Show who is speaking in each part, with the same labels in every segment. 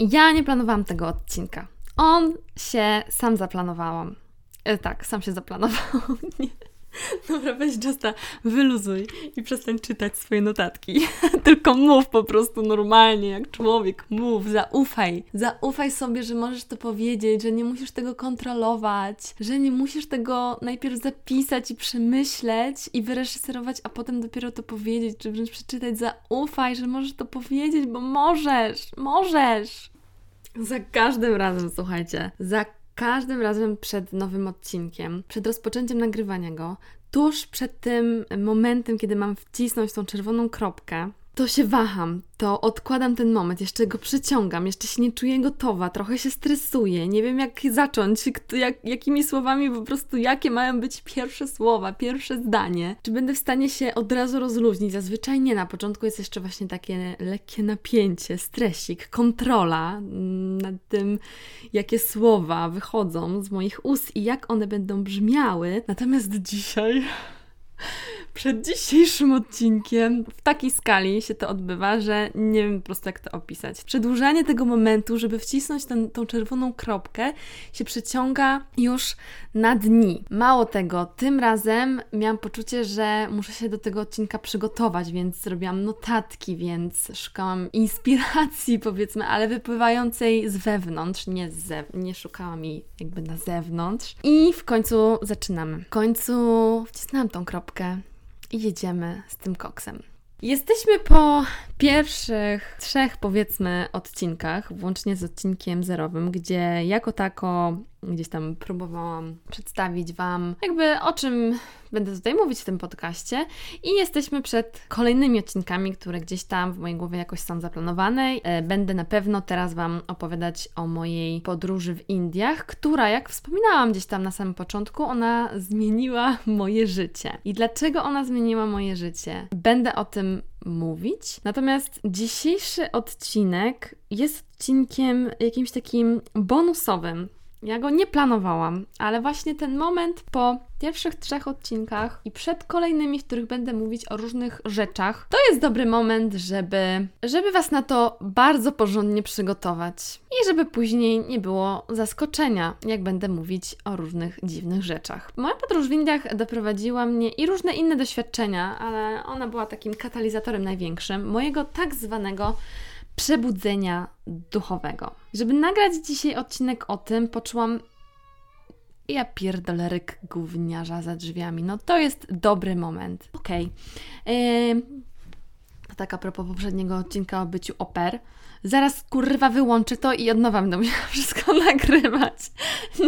Speaker 1: Ja nie planowałam tego odcinka. On się sam zaplanowałam. E, tak, sam się zaplanował. nie. Dobra, weź Justa, wyluzuj i przestań czytać swoje notatki. Tylko mów po prostu normalnie, jak człowiek. Mów, zaufaj. Zaufaj sobie, że możesz to powiedzieć, że nie musisz tego kontrolować, że nie musisz tego najpierw zapisać i przemyśleć i wyreżyserować, a potem dopiero to powiedzieć, czy wręcz przeczytać. Zaufaj, że możesz to powiedzieć, bo możesz, możesz. Za każdym razem, słuchajcie, za każdym razem przed nowym odcinkiem, przed rozpoczęciem nagrywania go, tuż przed tym momentem, kiedy mam wcisnąć tą czerwoną kropkę, to się waham, to odkładam ten moment, jeszcze go przeciągam, jeszcze się nie czuję gotowa, trochę się stresuję, nie wiem jak zacząć, jak, jakimi słowami po prostu, jakie mają być pierwsze słowa, pierwsze zdanie. Czy będę w stanie się od razu rozluźnić? Zazwyczaj nie, na początku jest jeszcze właśnie takie lekkie napięcie, stresik, kontrola mm, nad tym, jakie słowa wychodzą z moich ust i jak one będą brzmiały. Natomiast dzisiaj przed dzisiejszym odcinkiem w takiej skali się to odbywa, że nie wiem po prostu jak to opisać. Przedłużanie tego momentu, żeby wcisnąć ten, tą czerwoną kropkę, się przeciąga już na dni. Mało tego, tym razem miałam poczucie, że muszę się do tego odcinka przygotować, więc zrobiłam notatki, więc szukałam inspiracji, powiedzmy, ale wypływającej z wewnątrz, nie, z zew- nie szukałam jej jakby na zewnątrz. I w końcu zaczynamy. W końcu wcisnęłam tą kropkę i jedziemy z tym koksem. Jesteśmy po pierwszych trzech, powiedzmy, odcinkach, włącznie z odcinkiem zerowym, gdzie jako tako gdzieś tam próbowałam przedstawić Wam, jakby o czym będę tutaj mówić w tym podcaście. I jesteśmy przed kolejnymi odcinkami, które gdzieś tam w mojej głowie jakoś są zaplanowane. E, będę na pewno teraz Wam opowiadać o mojej podróży w Indiach, która, jak wspominałam gdzieś tam na samym początku, ona zmieniła moje życie. I dlaczego ona zmieniła moje życie? Będę o tym mówić. Natomiast dzisiejszy odcinek jest odcinkiem jakimś takim bonusowym. Ja go nie planowałam, ale właśnie ten moment po pierwszych trzech odcinkach i przed kolejnymi, w których będę mówić o różnych rzeczach, to jest dobry moment, żeby, żeby Was na to bardzo porządnie przygotować i żeby później nie było zaskoczenia, jak będę mówić o różnych dziwnych rzeczach. Moja podróż w Indiach doprowadziła mnie i różne inne doświadczenia, ale ona była takim katalizatorem największym mojego tak zwanego przebudzenia duchowego. Żeby nagrać dzisiaj odcinek o tym, poczułam ja pierdoleryk gówniarza za drzwiami. No to jest dobry moment. Okej. Okay. Yy, tak a propos poprzedniego odcinka o byciu oper zaraz kurwa wyłączę to i od nowa będę musiała wszystko nagrywać.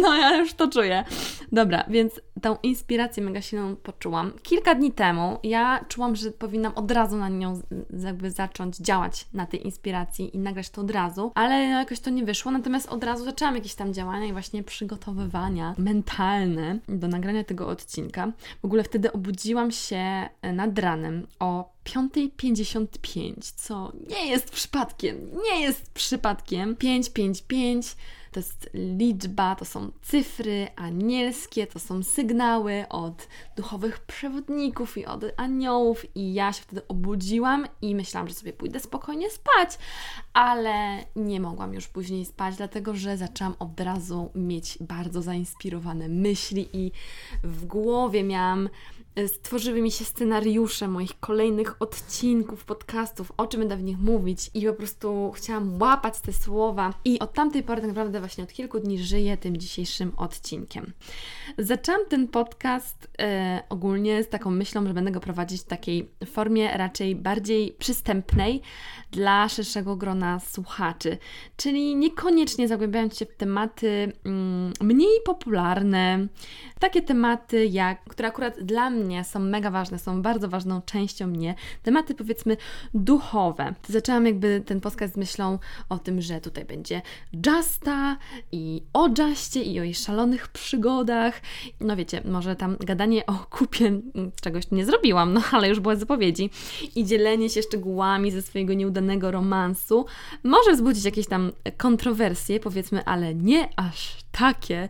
Speaker 1: No ja już to czuję. Dobra, więc tą inspirację mega silną poczułam. Kilka dni temu ja czułam, że powinnam od razu na nią jakby zacząć działać na tej inspiracji i nagrać to od razu, ale jakoś to nie wyszło, natomiast od razu zaczęłam jakieś tam działania i właśnie przygotowywania mentalne do nagrania tego odcinka. W ogóle wtedy obudziłam się nad ranem o 5.55, co nie jest przypadkiem, nie jest przypadkiem. 555 to jest liczba, to są cyfry anielskie, to są sygnały od duchowych przewodników i od aniołów i ja się wtedy obudziłam i myślałam, że sobie pójdę spokojnie spać, ale nie mogłam już później spać, dlatego że zaczęłam od razu mieć bardzo zainspirowane myśli i w głowie miałam stworzyły mi się scenariusze moich kolejnych odcinków, podcastów, o czym będę w nich mówić i po prostu chciałam łapać te słowa i od tamtej pory tak naprawdę właśnie od kilku dni żyję tym dzisiejszym odcinkiem. Zaczęłam ten podcast e, ogólnie z taką myślą, że będę go prowadzić w takiej formie raczej bardziej przystępnej dla szerszego grona słuchaczy, czyli niekoniecznie zagłębiając się w tematy mm, mniej popularne, takie tematy jak, które akurat dla mnie są mega ważne, są bardzo ważną częścią mnie. Tematy powiedzmy duchowe. Zaczęłam jakby ten podcast z myślą o tym, że tutaj będzie Justa i o Justie i o jej szalonych przygodach. No wiecie, może tam gadanie o kupie czegoś nie zrobiłam, no ale już była zapowiedzi. I dzielenie się szczegółami ze swojego nieudanego romansu może wzbudzić jakieś tam kontrowersje, powiedzmy, ale nie aż takie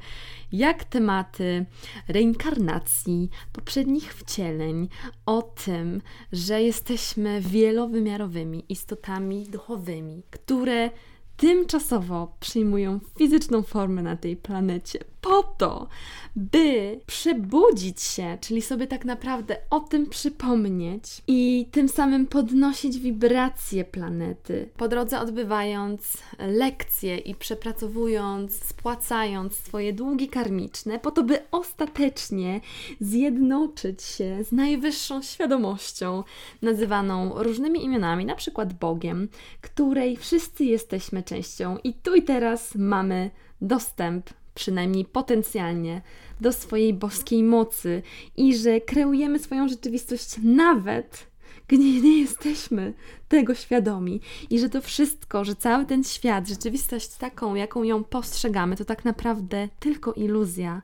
Speaker 1: jak tematy reinkarnacji, poprzednich wcieleń, o tym, że jesteśmy wielowymiarowymi istotami duchowymi, które tymczasowo przyjmują fizyczną formę na tej planecie po to, by przebudzić się, czyli sobie tak naprawdę o tym przypomnieć i tym samym podnosić wibracje planety. Po drodze odbywając lekcje i przepracowując, spłacając swoje długi karmiczne, po to, by ostatecznie zjednoczyć się z najwyższą świadomością, nazywaną różnymi imionami, na przykład Bogiem, której wszyscy jesteśmy częścią i tu i teraz mamy dostęp przynajmniej potencjalnie, do swojej boskiej mocy i że kreujemy swoją rzeczywistość nawet gdy nie jesteśmy tego świadomi i że to wszystko, że cały ten świat, rzeczywistość taką, jaką ją postrzegamy, to tak naprawdę tylko iluzja,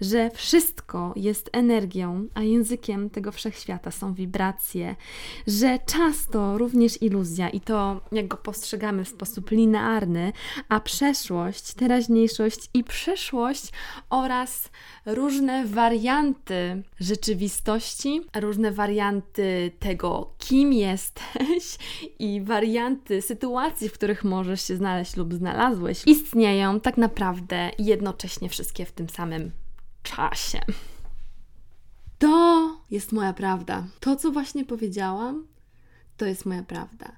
Speaker 1: że wszystko jest energią, a językiem tego wszechświata są wibracje, że czas to również iluzja i to, jak go postrzegamy w sposób linearny, a przeszłość, teraźniejszość i przyszłość oraz różne warianty rzeczywistości, różne warianty tego, kim jesteś, i warianty sytuacji, w których możesz się znaleźć lub znalazłeś, istnieją tak naprawdę jednocześnie wszystkie w tym samym czasie. To jest moja prawda. To, co właśnie powiedziałam, to jest moja prawda.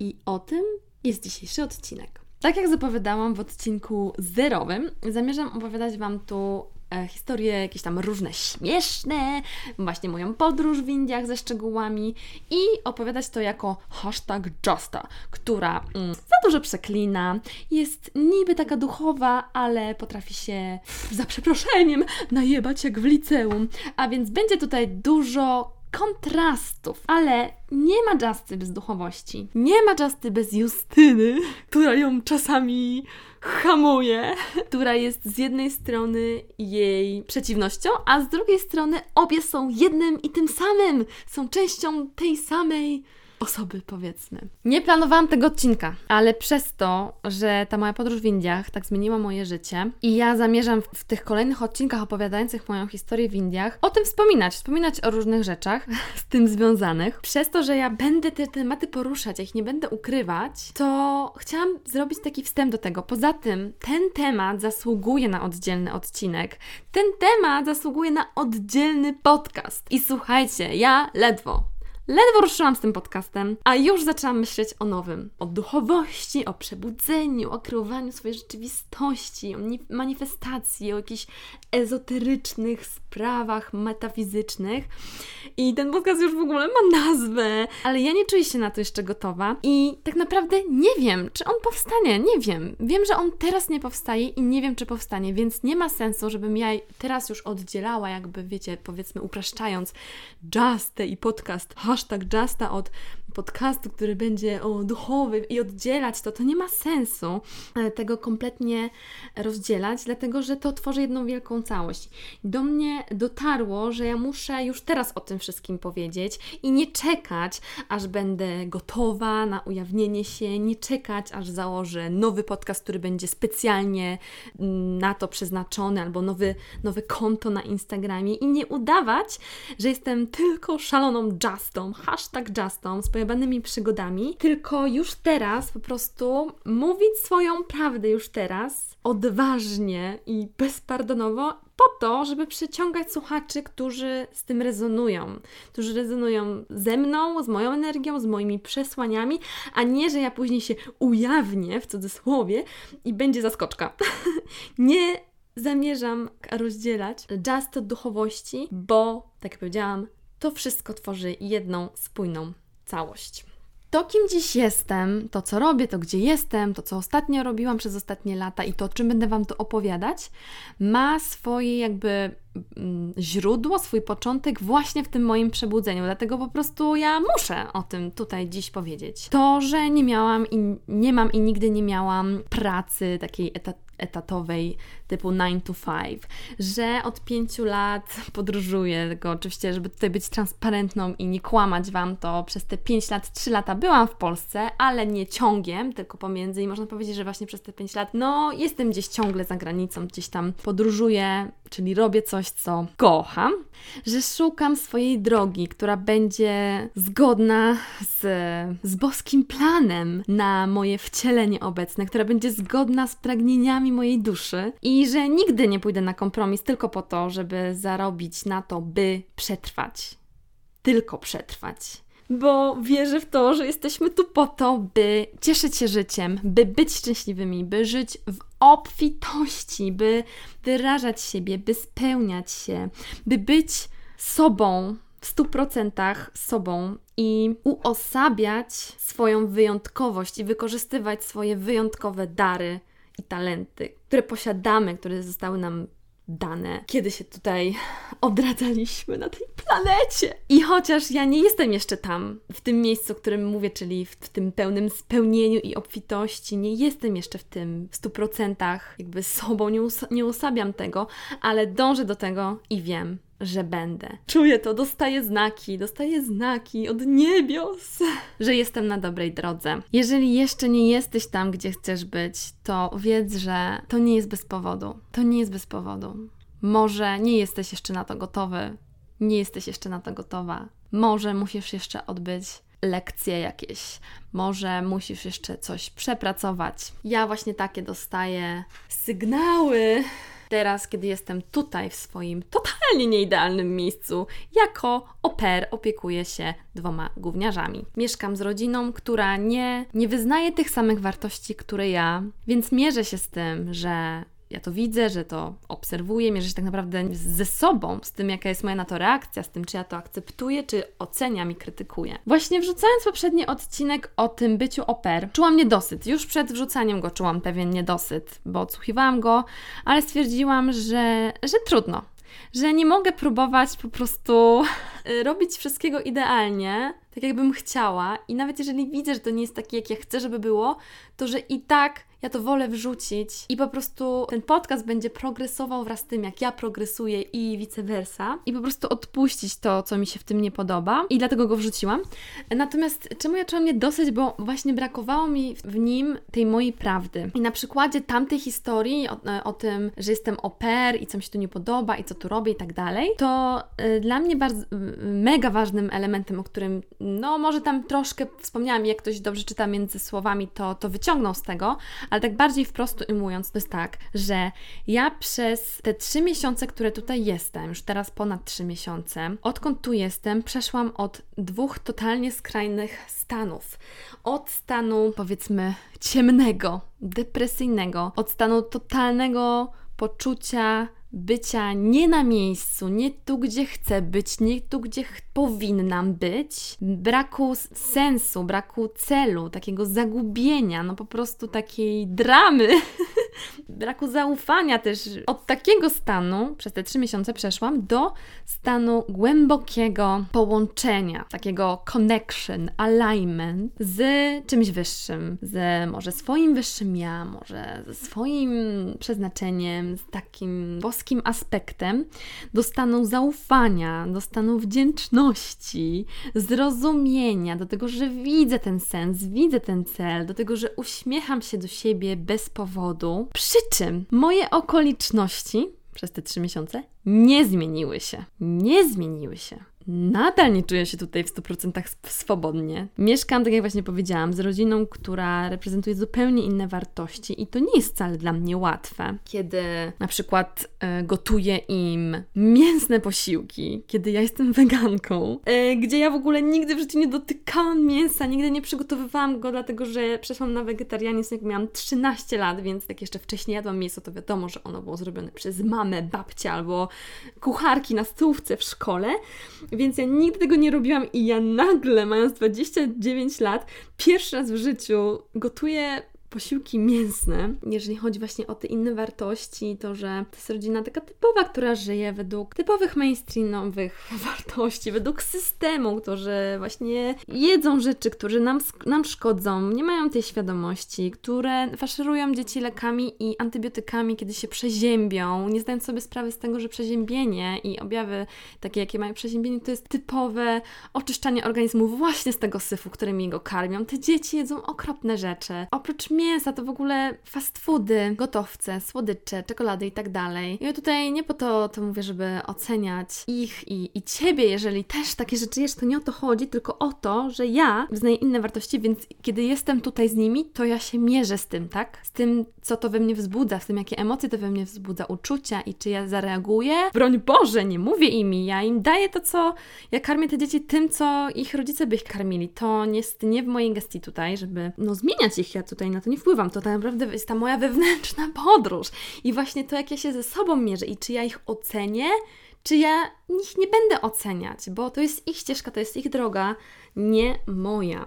Speaker 1: I o tym jest dzisiejszy odcinek. Tak jak zapowiadałam w odcinku zerowym, zamierzam opowiadać Wam tu historie jakieś tam różne śmieszne, właśnie moją podróż w Indiach ze szczegółami i opowiadać to jako hashtag Justa, która mm, za dużo przeklina, jest niby taka duchowa, ale potrafi się za przeproszeniem najebać jak w liceum, a więc będzie tutaj dużo kontrastów, ale nie ma Justy bez duchowości. Nie ma Justy bez Justyny, która ją czasami hamuje, która jest z jednej strony jej przeciwnością, a z drugiej strony obie są jednym i tym samym, są częścią tej samej osoby, powiedzmy. Nie planowałam tego odcinka, ale przez to, że ta moja podróż w Indiach tak zmieniła moje życie i ja zamierzam w, tych kolejnych odcinkach opowiadających moją historię w Indiach o tym wspominać, wspominać o różnych rzeczach z tym związanych. Przez to, że ja będę te tematy poruszać, ja ich nie będę ukrywać, to chciałam zrobić taki wstęp do tego. Poza tym, ten temat zasługuje na oddzielny odcinek. Ten temat zasługuje na oddzielny podcast. I słuchajcie, ja ledwo Ledwo ruszyłam z tym podcastem, a już zaczęłam myśleć o nowym. O duchowości, o przebudzeniu, o kreowaniu swojej rzeczywistości, o manifestacji, o jakichś ezoterycznych sprawach metafizycznych. I ten podcast już w ogóle ma nazwę, ale ja nie czuję się na to jeszcze gotowa i tak naprawdę nie wiem, czy on powstanie. Nie wiem. Wiem, że on teraz nie powstaje i nie wiem, czy powstanie, więc nie ma sensu, żebym ja teraz już oddzielała, jakby wiecie, powiedzmy upraszczając, Just i podcast hashtag Justa od podcastu, który będzie o duchowy i oddzielać to, to nie ma sensu e, tego kompletnie rozdzielać, dlatego że to tworzy jedną wielką całość. Do mnie dotarło, że ja muszę już teraz o tym wszystkim powiedzieć i nie czekać, aż będę gotowa na ujawnienie się, nie czekać, aż założę nowy podcast, który będzie specjalnie mm, na to przeznaczony, albo nowy, nowe konto na Instagramie i nie udawać, że jestem tylko szaloną Justą, hashtag Justą, z pojebanymi przygodami, tylko już teraz po prostu mówić swoją prawdę już teraz, odważnie i bezpardonowo, po to, żeby przyciągać słuchaczy, którzy z tym rezonują, którzy rezonują ze mną, z moją energią, z moimi przesłaniami, a nie, że ja później się ujawnię w cudzysłowie i będzie zaskoczka. nie zamierzam rozdzielać just od duchowości, bo, tak jak powiedziałam, to wszystko tworzy jedną spójną całość. To, kim dziś jestem, to co robię, to gdzie jestem, to co ostatnio robiłam przez ostatnie lata i to, o czym będę Wam tu opowiadać, ma swoje jakby mm, źródło, swój początek właśnie w tym moim przebudzeniu. Dlatego po prostu ja muszę o tym tutaj dziś powiedzieć. To, że nie miałam i nie mam i nigdy nie miałam pracy takiej etatowej, etatowej typu 9 to 5, że od 5 lat podróżuję, tylko oczywiście, żeby tutaj być transparentną i nie kłamać Wam, to przez te 5 lat, 3 lata byłam w Polsce, ale nie ciągiem, tylko pomiędzy i można powiedzieć, że właśnie przez te 5 lat, no jestem gdzieś ciągle za granicą, gdzieś tam podróżuję, czyli robię coś co kocham, że szukam swojej drogi, która będzie zgodna z, z boskim planem na moje wcielenie obecne, która będzie zgodna z pragnieniami mojej duszy i że nigdy nie pójdę na kompromis tylko po to, żeby zarobić na to, by przetrwać. Tylko przetrwać bo wierzę w to, że jesteśmy tu po to, by cieszyć się życiem, by być szczęśliwymi, by żyć w obfitości, by wyrażać siebie, by spełniać się, by być sobą w stu procentach sobą i uosabiać swoją wyjątkowość i wykorzystywać swoje wyjątkowe dary i talenty, które posiadamy, które zostały nam dane, kiedy się tutaj odradzaliśmy na tej planecie. I chociaż ja nie jestem jeszcze tam, w tym miejscu, o którym mówię, czyli w, w tym pełnym spełnieniu i obfitości, nie jestem jeszcze w tym w stu procentach jakby sobą, nie, us nie usabiam tego, ale dążę do tego i wiem, że będę. Czuję to, dostaję znaki, dostaję znaki od niebios, że jestem na dobrej drodze. Jeżeli jeszcze nie jesteś tam, gdzie chcesz być, to wiedz, że to nie jest bez powodu. To nie jest bez powodu. Może nie jesteś jeszcze na to gotowy, nie jesteś jeszcze na to gotowa. Może musisz jeszcze odbyć lekcje jakieś, może musisz jeszcze coś przepracować. Ja właśnie takie dostaję sygnały teraz, kiedy jestem tutaj w swoim totalnie nieidealnym miejscu, jako oper opiekuję się dwoma gówniarzami. Mieszkam z rodziną, która nie, nie wyznaje tych samych wartości, które ja, więc mierzę się z tym, że ja to widzę, że to obserwuję, mierzę się tak naprawdę ze sobą, z tym, jaka jest moja na to reakcja, z tym, czy ja to akceptuję, czy oceniam i krytykuję. Właśnie wrzucając poprzedni odcinek o tym byciu oper, czułam niedosyt. Już przed wrzucaniem go czułam pewien niedosyt, bo odsłuchiwałam go, ale stwierdziłam, że, że trudno. Że nie mogę próbować po prostu robić wszystkiego idealnie, tak jakbym chciała, i nawet jeżeli widzę, że to nie jest takie, jak ja chcę, żeby było, to że i tak ja to wolę wrzucić i po prostu ten podcast będzie progresował wraz z tym, jak ja progresuję i vice versa. I po prostu odpuścić to, co mi się w tym nie podoba. I dlatego go wrzuciłam. Natomiast czemu ja czułam nie dosyć, bo właśnie brakowało mi w nim tej mojej prawdy. I na przykładzie tamtej historii o, o tym, że jestem oper i co mi się tu nie podoba i co tu robię i tak dalej, to y, dla mnie bardzo, y, mega ważnym elementem, o którym no może tam troszkę wspomniałam, jak ktoś dobrze czyta między słowami, to, to wyciągnął z tego, ale tak bardziej wprost ujmując, to jest tak, że ja przez te trzy miesiące, które tutaj jestem, już teraz ponad trzy miesiące, odkąd tu jestem, przeszłam od dwóch totalnie skrajnych stanów. Od stanu, powiedzmy, ciemnego, depresyjnego, od stanu totalnego poczucia bycia nie na miejscu, nie tu, gdzie chcę być, nie tu, gdzie powinnam być, braku sensu, braku celu, takiego zagubienia, no po prostu takiej dramy, braku zaufania też. Od takiego stanu przez te trzy miesiące przeszłam do stanu głębokiego połączenia, takiego connection, alignment z czymś wyższym, z może swoim wyższym ja, może ze swoim przeznaczeniem, z takim boskim aspektem, do stanu zaufania, do stanu wdzięczności, zrozumienia, do tego, że widzę ten sens, widzę ten cel, do tego, że uśmiecham się do siebie bez powodu. Przy czym moje okoliczności przez te trzy miesiące nie zmieniły się. Nie zmieniły się nadal nie czuję się tutaj w 100% swobodnie. Mieszkam, tak jak właśnie powiedziałam, z rodziną, która reprezentuje zupełnie inne wartości i to nie jest wcale dla mnie łatwe. Kiedy na przykład e, gotuję im mięsne posiłki, kiedy ja jestem weganką, e, gdzie ja w ogóle nigdy w życiu nie dotykałam mięsa, nigdy nie przygotowywałam go, dlatego że przeszłam na wegetarianizm, jak miałam 13 lat, więc jak jeszcze wcześniej jadłam mięso, to wiadomo, że ono było zrobione przez mamę, babcię albo kucharki na stówce w szkole. Więc ja nigdy tego nie robiłam i ja nagle, mając 29 lat, pierwszy raz w życiu gotuję posiłki mięsne, jeżeli chodzi właśnie o te inne wartości, to że to jest rodzina taka typowa, która żyje według typowych mainstreamowych wartości, według systemu, którzy właśnie jedzą rzeczy, które nam, nam szkodzą, nie mają tej świadomości, które faszerują dzieci lekami i antybiotykami, kiedy się przeziębią, nie zdając sobie sprawy z tego, że przeziębienie i objawy takie, jakie mają przeziębienie, to jest typowe oczyszczanie organizmu właśnie z tego syfu, którymi go karmią. Te dzieci jedzą okropne rzeczy. Oprócz mięsa, to w ogóle fast foody, gotowce, słodycze, czekolady i tak dalej. Ja tutaj nie po to to mówię, żeby oceniać ich i, i Ciebie, jeżeli też takie rzeczy jesz, to nie o to chodzi, tylko o to, że ja wyznaję inne wartości, więc kiedy jestem tutaj z nimi, to ja się mierzę z tym, tak? Z tym, co to we mnie wzbudza, z tym, jakie emocje to we mnie wzbudza, uczucia i czy ja zareaguję. Broń Boże, nie mówię im, ja im daję to, co ja karmię te dzieci tym, co ich rodzice by ich karmili. To jest nie w mojej gestii tutaj, żeby no, zmieniać ich, ja tutaj na to nie wpływam. To tak naprawdę jest ta moja wewnętrzna podróż. I właśnie to, jak ja się ze sobą mierzę i czy ja ich ocenię, czy ja ich nie będę oceniać, bo to jest ich ścieżka, to jest ich droga, nie moja.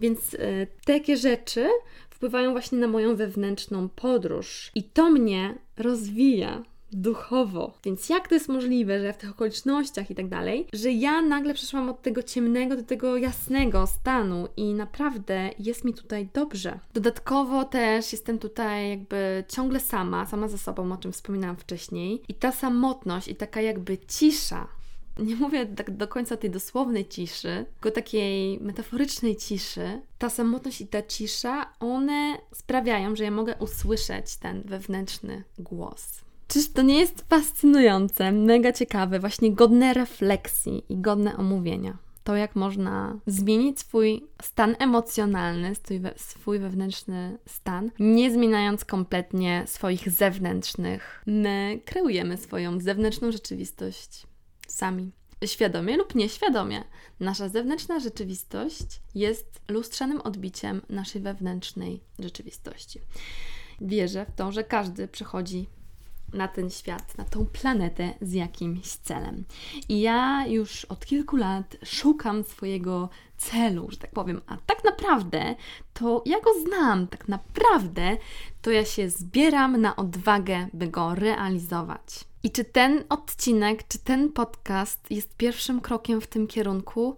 Speaker 1: Więc y, takie rzeczy wpływają właśnie na moją wewnętrzną podróż i to mnie rozwija duchowo. Więc jak to jest możliwe, że w tych okolicznościach i tak dalej, że ja nagle przeszłam od tego ciemnego do tego jasnego stanu i naprawdę jest mi tutaj dobrze. Dodatkowo też jestem tutaj jakby ciągle sama, sama ze sobą, o czym wspominałam wcześniej. I ta samotność i taka jakby cisza, nie mówię tak do końca tej dosłownej ciszy, tylko takiej metaforycznej ciszy, ta samotność i ta cisza, one sprawiają, że ja mogę usłyszeć ten wewnętrzny głos. Czyż to nie jest fascynujące, mega ciekawe, właśnie godne refleksji i godne omówienia? To, jak można zmienić swój stan emocjonalny, swój, we, swój wewnętrzny stan, nie zmieniając kompletnie swoich zewnętrznych. My kreujemy swoją zewnętrzną rzeczywistość sami. Świadomie lub nieświadomie. Nasza zewnętrzna rzeczywistość jest lustrzanym odbiciem naszej wewnętrznej rzeczywistości. Wierzę w to, że każdy przychodzi na ten świat, na tą planetę z jakimś celem. I ja już od kilku lat szukam swojego celu, że tak powiem, a tak naprawdę to ja go znam, tak naprawdę to ja się zbieram na odwagę, by go realizować. I czy ten odcinek, czy ten podcast jest pierwszym krokiem w tym kierunku?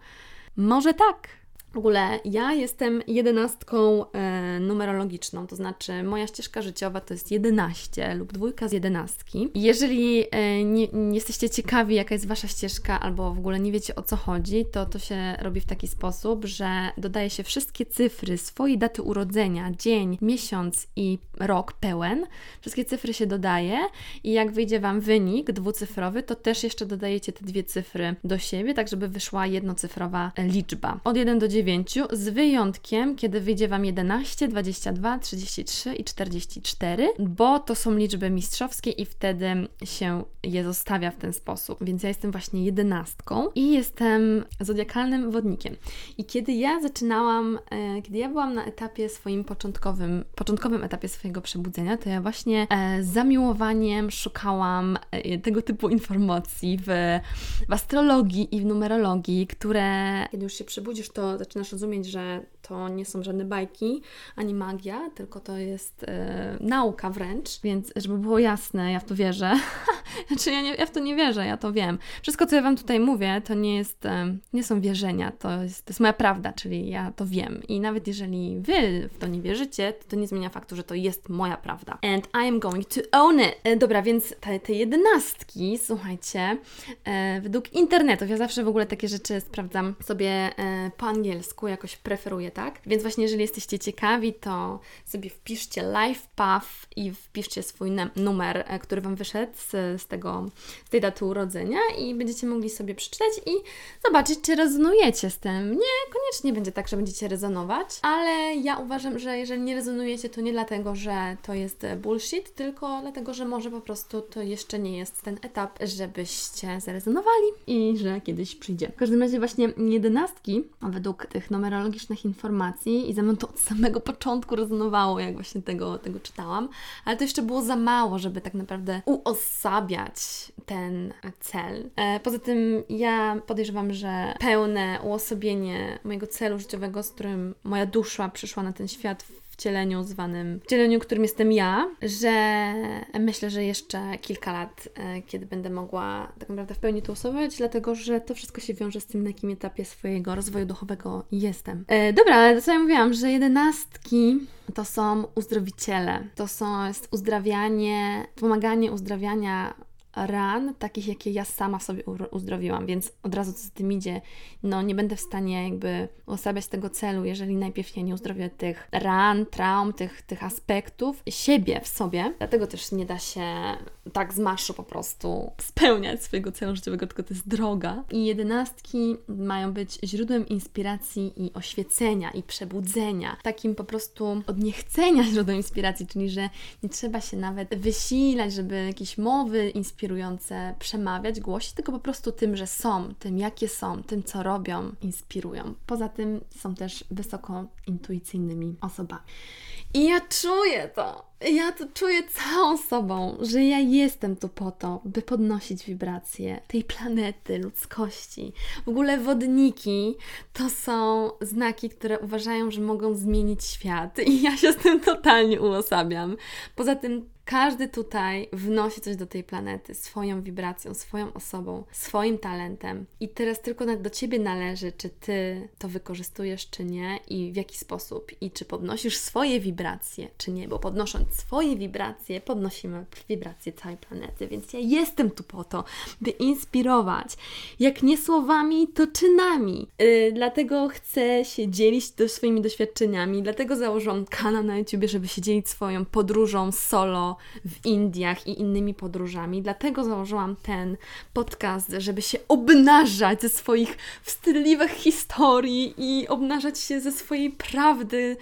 Speaker 1: Może tak, w ogóle ja jestem jedenastką e, numerologiczną, to znaczy moja ścieżka życiowa to jest 11 lub dwójka z jedenastki. Jeżeli e, nie, nie, jesteście ciekawi, jaka jest Wasza ścieżka, albo w ogóle nie wiecie o co chodzi, to to się robi w taki sposób, że dodaje się wszystkie cyfry swojej daty urodzenia, dzień, miesiąc i rok pełen. Wszystkie cyfry się dodaje i jak wyjdzie Wam wynik dwucyfrowy, to też jeszcze dodajecie te dwie cyfry do siebie, tak żeby wyszła jednocyfrowa liczba. Od 1 do 9 9, z wyjątkiem, kiedy wyjdzie Wam 11, 22, 33 i 44, bo to są liczby mistrzowskie i wtedy się je zostawia w ten sposób. Więc ja jestem właśnie jedenastką i jestem zodiakalnym wodnikiem. I kiedy ja zaczynałam, e, kiedy ja byłam na etapie swoim początkowym, początkowym etapie swojego przebudzenia, to ja właśnie e, z zamiłowaniem szukałam e, tego typu informacji w, w astrologii i w numerologii, które kiedy już się przebudzisz, to zaczynasz rozumieć, że to nie są żadne bajki ani magia, tylko to jest e, nauka wręcz. Więc, żeby było jasne, ja w to wierzę. znaczy, ja, nie, ja w to nie wierzę, ja to wiem. Wszystko, co ja Wam tutaj mówię, to nie jest, e, nie są wierzenia, to jest, to jest moja prawda, czyli ja to wiem. I nawet jeżeli Wy w to nie wierzycie, to, to nie zmienia faktu, że to jest moja prawda. And I am going to own it. E, dobra, więc te, te jedenastki, słuchajcie, e, według internetów, ja zawsze w ogóle takie rzeczy sprawdzam sobie po angielsku, jakoś preferuję, tak? Więc właśnie, jeżeli jesteście ciekawi, to sobie wpiszcie Life Path i wpiszcie swój numer, który Wam wyszedł z, z, tego, tej daty urodzenia i będziecie mogli sobie przeczytać i zobaczyć, czy rezonujecie z tym. Nie, koniecznie będzie tak, że będziecie rezonować, ale ja uważam, że jeżeli nie rezonujecie, to nie dlatego, że to jest bullshit, tylko dlatego, że może po prostu to jeszcze nie jest ten etap, żebyście zarezonowali i że kiedyś przyjdzie. W każdym razie właśnie jedenastki, według tych numerologicznych informacji i ze mną to od samego początku rezonowało, jak właśnie tego, tego czytałam, ale to jeszcze było za mało, żeby tak naprawdę ten cel. E, poza tym ja podejrzewam, że pełne uosobienie mojego celu życiowego, z którym moja dusza przyszła na ten świat wcieleniu zwanym, wcieleniu, którym jestem ja, że myślę, że jeszcze kilka lat, e, kiedy będę mogła tak naprawdę w pełni to usuwać, dlatego, że to wszystko się wiąże z tym, na jakim etapie swojego rozwoju duchowego jestem. E, dobra, ale to co ja mówiłam, że jedenastki to są uzdrowiciele, to są, jest uzdrawianie, pomaganie uzdrawiania ran, takich jakie ja sama sobie uzdrowiłam, więc od razu co z tym idzie, no nie będę w stanie jakby uosabiać tego celu, jeżeli najpierw ja nie uzdrowię tych ran, traum, tych, tych aspektów siebie w sobie. Dlatego też nie da się tak z marszu po prostu spełniać swojego celu życiowego, tylko to jest droga. I jedenastki mają być źródłem inspiracji i oświecenia i przebudzenia. Takim po prostu od niechcenia źródłem inspiracji, czyli że nie trzeba się nawet wysilać, żeby jakieś mowy inspirujące przemawiać, głosić, tylko po prostu tym, że są, tym jakie są, tym co robią, inspirują. Poza tym są też wysoko intuicyjnymi osobami. I ja czuję to. Ja to czuję całą sobą, że ja jestem tu po to, by podnosić wibracje tej planety, ludzkości. W ogóle wodniki to są znaki, które uważają, że mogą zmienić świat, i ja się z tym totalnie uosabiam. Poza tym każdy tutaj wnosi coś do tej planety swoją wibracją, swoją osobą, swoim talentem. I teraz tylko do ciebie należy, czy ty to wykorzystujesz, czy nie, i w jaki sposób, i czy podnosisz swoje wibracje, czy nie, bo podnosząc swoje wibracje, podnosimy wibracje całej planety. Więc ja jestem tu po to, by inspirować, jak nie słowami, to czynami. Yy, dlatego chcę się dzielić do swoimi doświadczeniami, dlatego założyłam kanał na YouTube, żeby się dzielić swoją podróżą solo w Indiach i innymi podróżami. Dlatego założyłam ten podcast, żeby się obnażać ze swoich wstydliwych historii i obnażać się ze swojej prawdy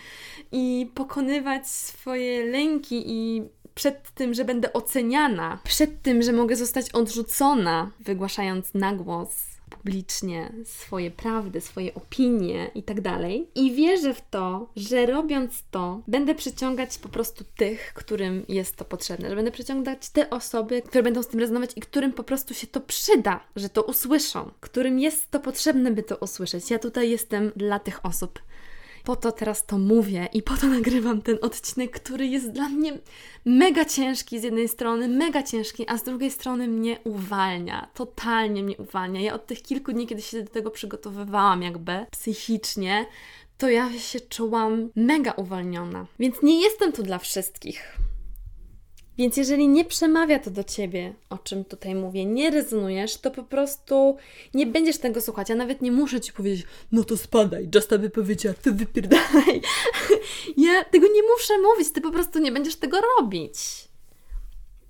Speaker 1: i pokonywać swoje lęki i przed tym, że będę oceniana, przed tym, że mogę zostać odrzucona, wygłaszając na głos publicznie swoje prawdy, swoje opinie i tak dalej. I wierzę w to, że robiąc to, będę przyciągać po prostu tych, którym jest to potrzebne, że będę przyciągać te osoby, które będą z tym rezonować i którym po prostu się to przyda, że to usłyszą, którym jest to potrzebne, by to usłyszeć. Ja tutaj jestem dla tych osób po to teraz to mówię i po to nagrywam ten odcinek, który jest dla mnie mega ciężki z jednej strony, mega ciężki, a z drugiej strony mnie uwalnia. Totalnie mnie uwalnia. Ja od tych kilku dni, kiedy się do tego przygotowywałam, jakby psychicznie, to ja się czułam mega uwolniona. Więc nie jestem tu dla wszystkich. Więc jeżeli nie przemawia to do ciebie, o czym tutaj mówię, nie rezonujesz, to po prostu nie będziesz tego słuchać. Ja nawet nie muszę ci powiedzieć, no to spadaj, Justa by powiedziała, ty wypierdalaj. ja tego nie muszę mówić, ty po prostu nie będziesz tego robić.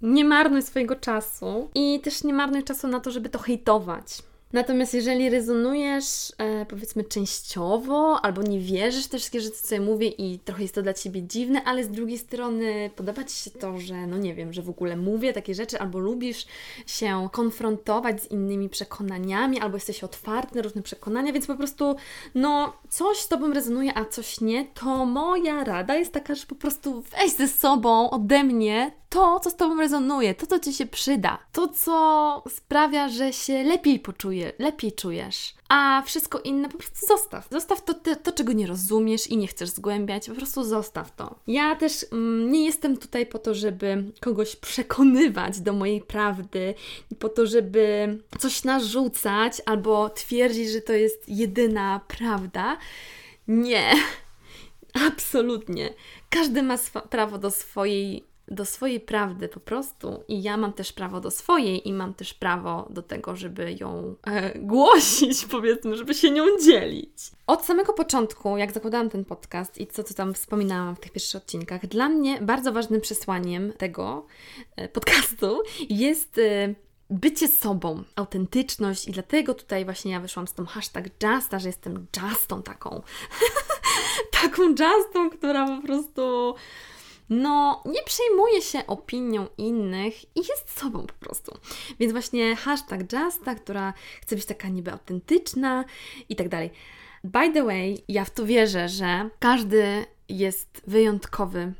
Speaker 1: Nie marnuj swojego czasu i też nie marnuj czasu na to, żeby to hejtować. Natomiast jeżeli rezonujesz, e, powiedzmy, częściowo, albo nie wierzysz te wszystkie rzeczy, co ja mówię i trochę jest to dla Ciebie dziwne, ale z drugiej strony podoba Ci się to, że, no nie wiem, że w ogóle mówię takie rzeczy, albo lubisz się konfrontować z innymi przekonaniami, albo jesteś otwarty na różne przekonania, więc po prostu, no, coś z Tobą rezonuje, a coś nie, to moja rada jest taka, że po prostu weź ze sobą ode mnie to, co z Tobą rezonuje, to, co Ci się przyda, to, co sprawia, że się lepiej poczuje, lepiej czujesz, a wszystko inne po prostu zostaw. Zostaw to, to, to czego nie rozumiesz i nie chcesz zgłębiać, po prostu zostaw to. Ja też mm, nie jestem tutaj po to, żeby kogoś przekonywać do mojej prawdy, po to, żeby coś narzucać albo twierdzić, że to jest jedyna prawda. Nie. Absolutnie. Każdy ma prawo do swojej do swojej prawdy po prostu i ja mam też prawo do swojej i mam też prawo do tego, żeby ją e, głosić, powiedzmy, żeby się nią dzielić. Od samego początku, jak zakładałam ten podcast i co, co tam wspominałam w tych pierwszych odcinkach, dla mnie bardzo ważnym przesłaniem tego e, podcastu jest e, bycie sobą, autentyczność i dlatego tutaj właśnie ja wyszłam z tą hashtag Justa, że jestem Justą taką. taką Justą, która po prostu no nie przejmuje się opinią innych i jest sobą po prostu. Więc właśnie hashtag Justa, która chce być taka niby autentyczna i tak dalej. By the way, ja w to wierzę, że każdy jest wyjątkowy.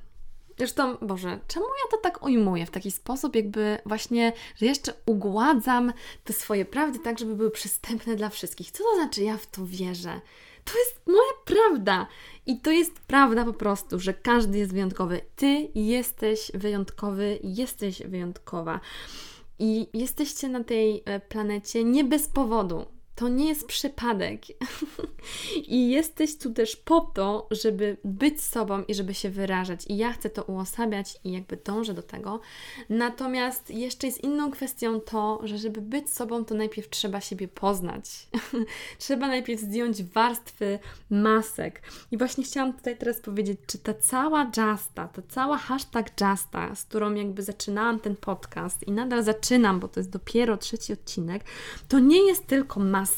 Speaker 1: Zresztą, Boże, czemu ja to tak ujmuję w taki sposób, jakby właśnie, że jeszcze ugładzam te swoje prawdy tak, żeby były przystępne dla wszystkich? Co to znaczy, ja w to wierzę? To jest moja prawda. I to jest prawda po prostu, że każdy jest wyjątkowy. Ty jesteś wyjątkowy, jesteś wyjątkowa. I jesteście na tej e, planecie nie bez powodu. To nie jest przypadek. I jesteś tu też po to, żeby być sobą i żeby się wyrażać. I ja chcę to uosabiać i jakby dążę do tego. Natomiast jeszcze jest inną kwestią to, że żeby być sobą, to najpierw trzeba siebie poznać. trzeba najpierw zdjąć warstwy masek. I właśnie chciałam tutaj teraz powiedzieć, czy ta cała Justa, ta cała hashtag Justa, z którą jakby zaczynałam ten podcast i nadal zaczynam, bo to jest dopiero trzeci odcinek, to nie jest tylko maska.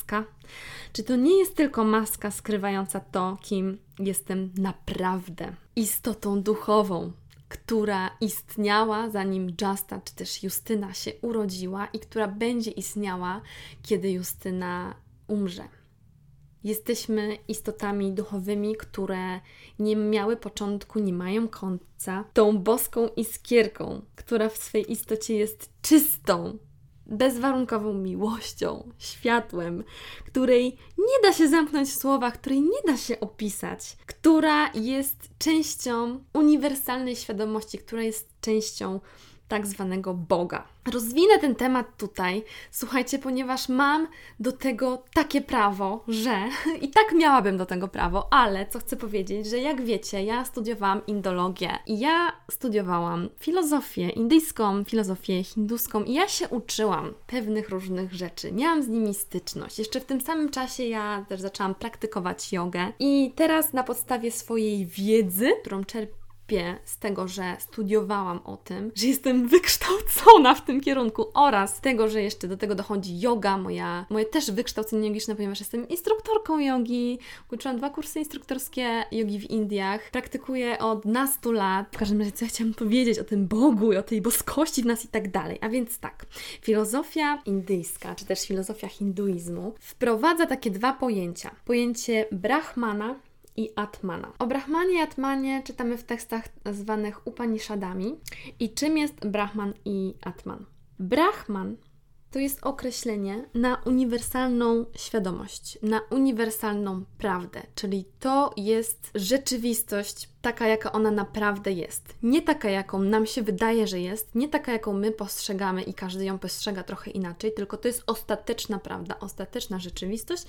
Speaker 1: Czy to nie jest tylko maska skrywająca to, kim jestem naprawdę? Istotą duchową, która istniała zanim Justa czy też Justyna się urodziła i która będzie istniała, kiedy Justyna umrze. Jesteśmy istotami duchowymi, które nie miały początku, nie mają końca. Tą boską iskierką, która w swej istocie jest czystą, bezwarunkową miłością, światłem, której nie da się zamknąć w słowach, której nie da się opisać, która jest częścią uniwersalnej świadomości, która jest częścią tak zwanego Boga. Rozwinę ten temat tutaj, słuchajcie, ponieważ mam do tego takie prawo, że i tak miałabym do tego prawo, ale co chcę powiedzieć, że jak wiecie, ja studiowałam indologię i ja studiowałam filozofię indyjską, filozofię hinduską i ja się uczyłam pewnych różnych rzeczy. Miałam z nimi styczność. Jeszcze w tym samym czasie ja też zaczęłam praktykować jogę i teraz na podstawie swojej wiedzy, którą czerpię z tego, że studiowałam o tym, że jestem wykształcona w tym kierunku oraz tego, że jeszcze do tego dochodzi yoga, moja, moje też wykształcenie jogiczne, ponieważ jestem instruktorką jogi, uczyłam dwa kursy instruktorskie jogi w Indiach, praktykuję od nastu lat. W każdym razie, co ja chciałam powiedzieć o tym Bogu i o tej boskości w nas i tak dalej. A więc tak, filozofia indyjska, czy też filozofia hinduizmu wprowadza takie dwa pojęcia. Pojęcie Brahmana i Atmana. O Brahmanie i Atmanie czytamy w tekstach zwanych Upanishadami. I czym jest Brahman i Atman? Brahman to jest określenie na uniwersalną świadomość, na uniwersalną prawdę, czyli to jest rzeczywistość taka, jaka ona naprawdę jest. Nie taka, jaką nam się wydaje, że jest, nie taka, jaką my postrzegamy i każdy ją postrzega trochę inaczej, tylko to jest ostateczna prawda, ostateczna rzeczywistość.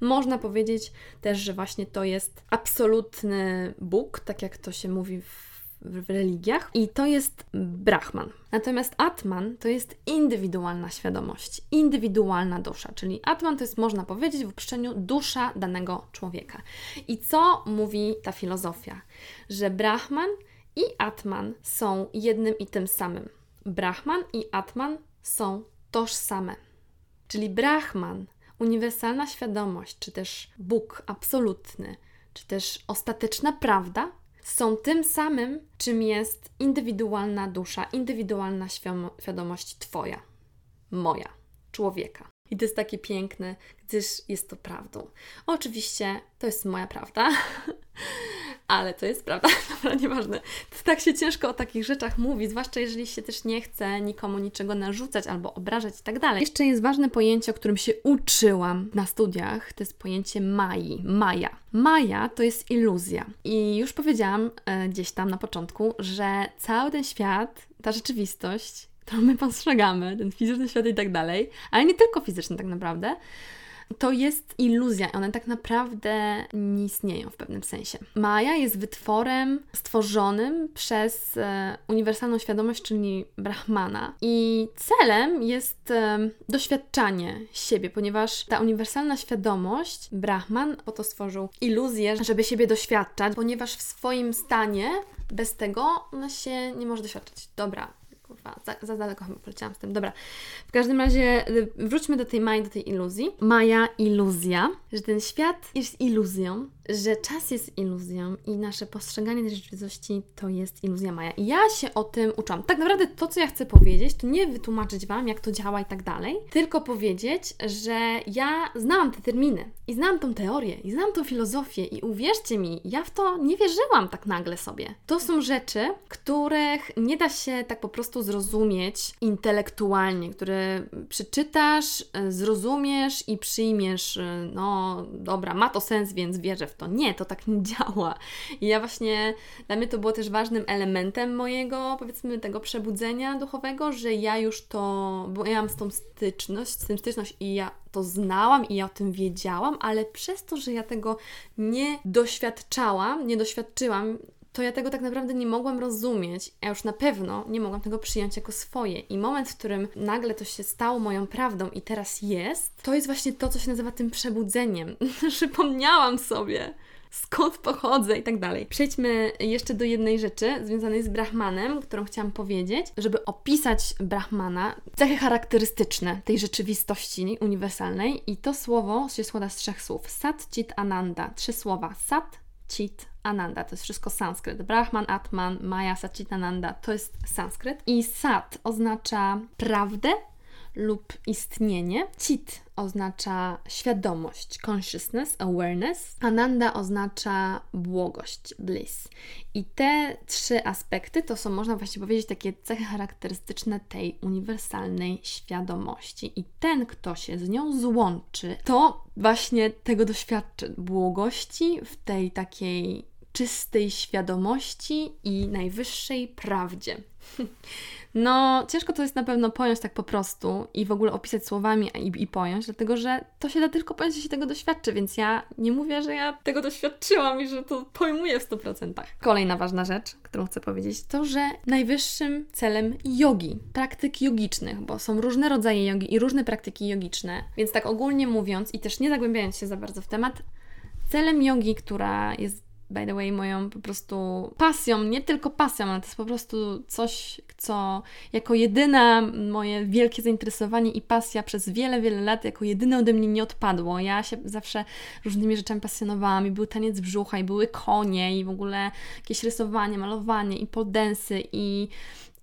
Speaker 1: Można powiedzieć też, że właśnie to jest absolutny Bóg, tak jak to się mówi w w religiach i to jest Brahman. Natomiast Atman to jest indywidualna świadomość, indywidualna dusza, czyli Atman to jest, można powiedzieć, w uproszczeniu dusza danego człowieka. I co mówi ta filozofia? Że Brahman i Atman są jednym i tym samym. Brahman i Atman są tożsame. Czyli Brahman, uniwersalna świadomość, czy też Bóg absolutny, czy też ostateczna prawda, są tym samym, czym jest indywidualna dusza, indywidualna świadomość Twoja, moja, człowieka. I to jest takie piękne, gdyż jest to prawdą. Oczywiście to jest moja prawda, ale to jest prawda, dobra, nieważne. To tak się ciężko o takich rzeczach mówi, zwłaszcza jeżeli się też nie chce nikomu niczego narzucać albo obrażać i tak dalej. Jeszcze jest ważne pojęcie, o którym się uczyłam na studiach, to jest pojęcie Mai, Maja. Maja to jest iluzja. I już powiedziałam e, gdzieś tam na początku, że cały ten świat, ta rzeczywistość, którą my postrzegamy, ten fizyczny świat i tak dalej, ale nie tylko fizyczny tak naprawdę, to jest iluzja. One tak naprawdę nie istnieją w pewnym sensie. Maja jest wytworem stworzonym przez e, uniwersalną świadomość, czyli Brahmana. I celem jest e, doświadczanie siebie, ponieważ ta uniwersalna świadomość, Brahman po to stworzył iluzję, żeby siebie doświadczać, ponieważ w swoim stanie bez tego ona się nie może doświadczać. Dobra, kurwa, za, za daleko chyba poleciałam z tym. Dobra, w każdym razie y, wróćmy do tej Maji, do tej iluzji. Maja, iluzja, że ten świat jest iluzją, że czas jest iluzją i nasze postrzeganie tej rzeczywistości to jest iluzja Maja. I ja się o tym uczyłam. Tak naprawdę to, co ja chcę powiedzieć, to nie wytłumaczyć Wam, jak to działa i tak dalej, tylko powiedzieć, że ja znałam te terminy i znam tą teorię i znam tą filozofię i uwierzcie mi, ja w to nie wierzyłam tak nagle sobie. To są rzeczy, których nie da się tak po prostu zrozumieć zrozumieć intelektualnie, który przeczytasz, e, zrozumiesz i przyjmiesz, e, no dobra, ma to sens, więc wierzę w to. Nie, to tak nie działa. I ja właśnie, dla mnie to było też ważnym elementem mojego, powiedzmy, tego przebudzenia duchowego, że ja już to, bo ja mam z tą styczność, z tym styczność i ja to znałam i ja o tym wiedziałam, ale przez to, że ja tego nie doświadczałam, nie doświadczyłam, to ja tego tak naprawdę nie mogłam rozumieć. Ja już na pewno nie mogłam tego przyjąć jako swoje. I moment, w którym nagle to się stało moją prawdą i teraz jest, to jest właśnie to, co się nazywa tym przebudzeniem. Przypomniałam sobie skąd pochodzę i tak dalej. Przejdźmy jeszcze do jednej rzeczy związanej z Brahmanem, którą chciałam powiedzieć, żeby opisać Brahmana, cechy charakterystyczne tej rzeczywistości uniwersalnej i to słowo się składa z trzech słów. Sat, Chit, Ananda. Trzy słowa. Sat, Chit, Ananda. To jest wszystko sanskryt. Brahman, Atman, Maya, Satchitananda to jest sanskryt. I Sat oznacza prawdę lub istnienie. Chit oznacza świadomość, consciousness, awareness. Ananda oznacza błogość, bliss. I te trzy aspekty to są, można właśnie powiedzieć, takie cechy charakterystyczne tej uniwersalnej świadomości. I ten, kto się z nią złączy, to właśnie tego doświadczy błogości w tej takiej czystej świadomości i najwyższej prawdzie. No, ciężko to jest na pewno pojąć tak po prostu i w ogóle opisać słowami i, i pojąć, dlatego że to się da tylko pojąć, jeśli się tego doświadczy, więc ja nie mówię, że ja tego doświadczyłam i że to pojmuję w 100%. Kolejna ważna rzecz, którą chcę powiedzieć, to, że najwyższym celem jogi, praktyk jogicznych, bo są różne rodzaje jogi i różne praktyki jogiczne, więc tak ogólnie mówiąc i też nie zagłębiając się za bardzo w temat, celem jogi, która jest by the way, moją po prostu pasją, nie tylko pasją, ale to jest po prostu coś, co jako jedyne moje wielkie zainteresowanie i pasja przez wiele, wiele lat, jako jedyne ode mnie nie odpadło. Ja się zawsze różnymi rzeczami pasjonowałam i był taniec brzucha, i były konie, i w ogóle jakieś rysowanie, malowanie, i poldensy, i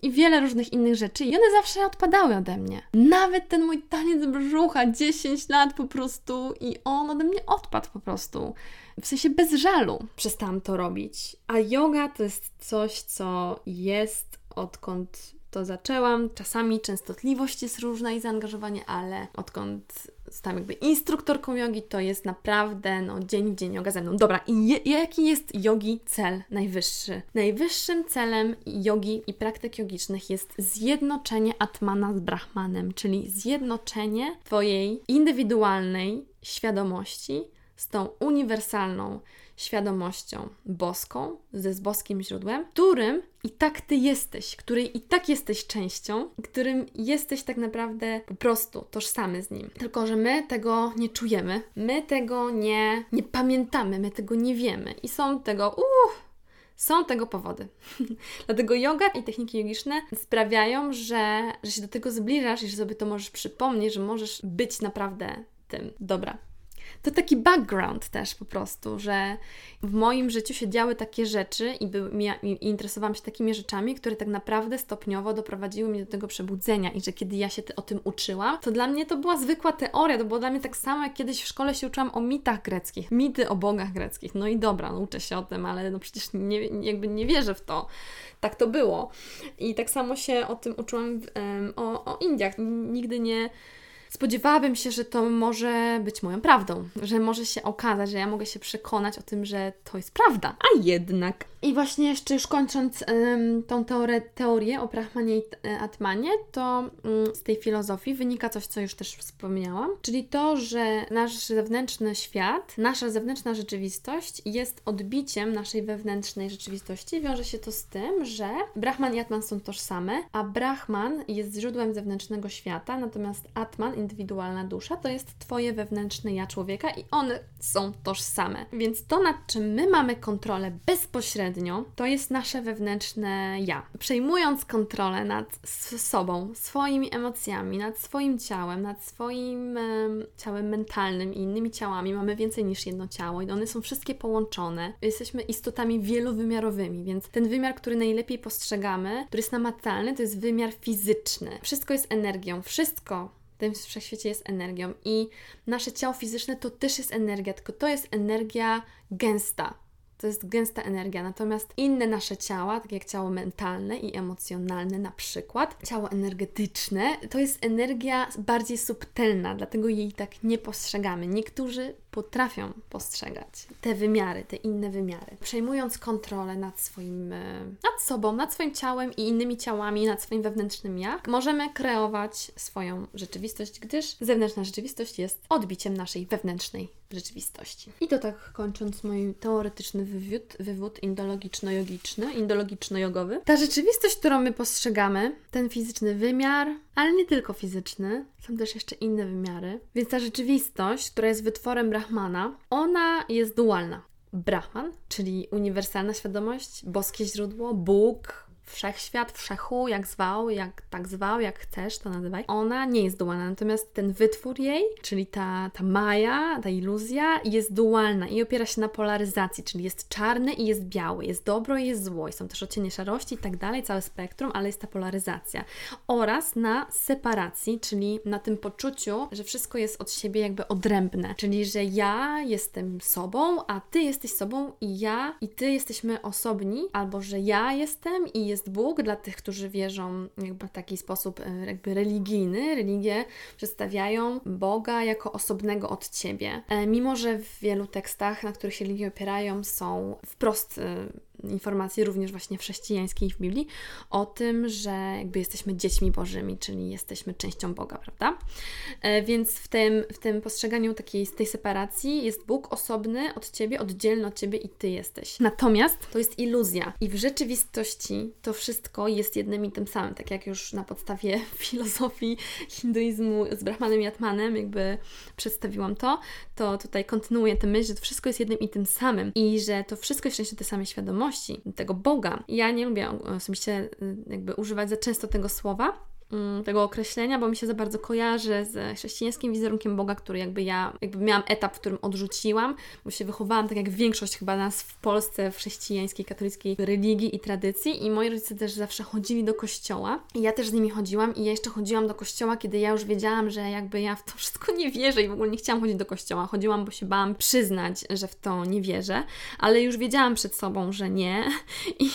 Speaker 1: i wiele różnych innych rzeczy i one zawsze odpadały ode mnie. Nawet ten mój taniec brzucha, 10 lat po prostu i on ode mnie odpadł po prostu. W sensie bez żalu przestałam to robić. A yoga to jest coś, co jest odkąd to zaczęłam. Czasami częstotliwość jest różna i zaangażowanie, ale odkąd zostałam jakby instruktorką jogi, to jest naprawdę no, dzień w dzień yoga ze mną. Dobra, i je, jaki jest jogi cel najwyższy? Najwyższym celem jogi i praktyk jogicznych jest zjednoczenie Atmana z Brahmanem, czyli zjednoczenie Twojej indywidualnej świadomości z tą uniwersalną świadomością boską, ze z boskim źródłem, którym i tak ty jesteś, której i tak jesteś częścią, którym jesteś tak naprawdę po prostu tożsamy z nim. Tylko, że my tego nie czujemy, my tego nie, nie pamiętamy, my tego nie wiemy i są tego, uff, są tego powody. Dlatego yoga i techniki jogiczne sprawiają, że, że się do tego zbliżasz i że sobie to możesz przypomnieć, że możesz być naprawdę tym. Dobra, to taki background też po prostu, że w moim życiu się działy takie rzeczy i, by, i interesowałam się takimi rzeczami, które tak naprawdę stopniowo doprowadziły mnie do tego przebudzenia i że kiedy ja się te, o tym uczyłam, to dla mnie to była zwykła teoria, to było dla mnie tak samo, jak kiedyś w szkole się uczyłam o mitach greckich, mity o bogach greckich. No i dobra, no uczę się o tym, ale no przecież nie, jakby nie wierzę w to. Tak to było. I tak samo się o tym uczyłam w, o, o Indiach. Nigdy nie spodziewałabym się, że to może być moją prawdą, że może się okazać, że ja mogę się przekonać o tym, że to jest prawda, a jednak. I właśnie jeszcze już kończąc um, tą teorię, teorię o Brahmanie i e, Atmanie, to um, z tej filozofii wynika coś, co już też wspomniałam, czyli to, że nasz zewnętrzny świat, nasza zewnętrzna rzeczywistość jest odbiciem naszej wewnętrznej rzeczywistości. Wiąże się to z tym, że Brahman i Atman są tożsame, a Brahman jest źródłem zewnętrznego świata, natomiast Atman, indywidualna dusza, to jest Twoje wewnętrzne ja człowieka i one są tożsame. Więc to, nad czym my mamy kontrolę bezpośrednio, to jest nasze wewnętrzne ja. Przejmując kontrolę nad sobą, swoimi emocjami, nad swoim ciałem, nad swoim e, ciałem mentalnym i innymi ciałami, mamy więcej niż jedno ciało i one są wszystkie połączone. Jesteśmy istotami wielowymiarowymi, więc ten wymiar, który najlepiej postrzegamy, który jest namacalny, to jest wymiar fizyczny. Wszystko jest energią, wszystko tym wszechświecie jest energią i nasze ciało fizyczne to też jest energia, tylko to jest energia gęsta. to jest gęsta energia. Natomiast inne nasze ciała, tak jak ciało mentalne i emocjonalne, na przykład, ciało energetyczne, to jest energia bardziej subtelna, dlatego jej tak nie postrzegamy. Niektórzy potrafią postrzegać te wymiary, te inne wymiary. Przejmując kontrolę nad swoim, e, nad sobą, nad swoim ciałem i innymi ciałami, nad swoim wewnętrznym ja, możemy kreować swoją rzeczywistość, gdyż zewnętrzna rzeczywistość jest odbiciem naszej wewnętrznej rzeczywistości. I to tak kończąc mój teoretyczny wywód, wywód indologiczno-jogiczny, indologiczno-jogowy. Ta rzeczywistość, którą my postrzegamy, ten fizyczny wymiar, ale nie tylko fizyczny, są też jeszcze inne wymiary. Więc ta rzeczywistość, która jest wytworem Brahmana, ona jest dualna. Brahman, czyli uniwersalna świadomość, boskie źródło, Bóg, wszechświat, wszechu, jak zwał, jak tak zwał, jak chcesz, to nazywaj, ona nie jest dualna. Natomiast ten wytwór jej, czyli ta, ta maja, ta iluzja, jest dualna i opiera się na polaryzacji, czyli jest czarny i jest biały, jest dobro i jest zło, są też odcienie szarości i tak dalej, całe spektrum, ale jest ta polaryzacja. Oraz na separacji, czyli na tym poczuciu, że wszystko jest od siebie jakby odrębne, czyli że ja jestem sobą, a ty jesteś sobą i ja i ty jesteśmy osobni, albo że ja jestem i jest Bóg dla tych, którzy wierzą jakby w taki sposób e, jakby religijny. Religie przedstawiają Boga jako osobnego od Ciebie. E, mimo, że w wielu tekstach, na których się religie opierają, są wprost informacje również właśnie w chrześcijańskiej w Biblii o tym, że jakby jesteśmy dziećmi Bożymi, czyli jesteśmy częścią Boga, prawda? E, więc w tym, w tym postrzeganiu takiej, tej separacji jest Bóg osobny od Ciebie, oddzielny od Ciebie i Ty jesteś. Natomiast to jest iluzja i w rzeczywistości to wszystko jest jednym i tym samym, tak jak już na podstawie filozofii hinduizmu z Brahmanem i Atmanem jakby przedstawiłam to, to tutaj kontynuuję tę myśl, że to wszystko jest jednym i tym samym i że to wszystko jest częścią tej samej świadomości, tego Boga. Ja nie lubię osobiście y, jakby używać za często tego słowa, tego określenia, bo mi się za bardzo kojarzy z chrześcijańskim wizerunkiem Boga, który jakby ja jakby miałam etap, w którym odrzuciłam, bo się wychowałam tak jak większość chyba nas w Polsce w chrześcijańskiej, katolickiej religii i tradycji. I moi rodzice też zawsze chodzili do kościoła. I ja też z nimi chodziłam i ja jeszcze chodziłam do kościoła, kiedy ja już wiedziałam, że jakby ja w to wszystko nie wierzę i w ogóle nie chciałam chodzić do kościoła. Chodziłam, bo się bałam przyznać, że w to nie wierzę, ale już wiedziałam przed sobą, że nie. I,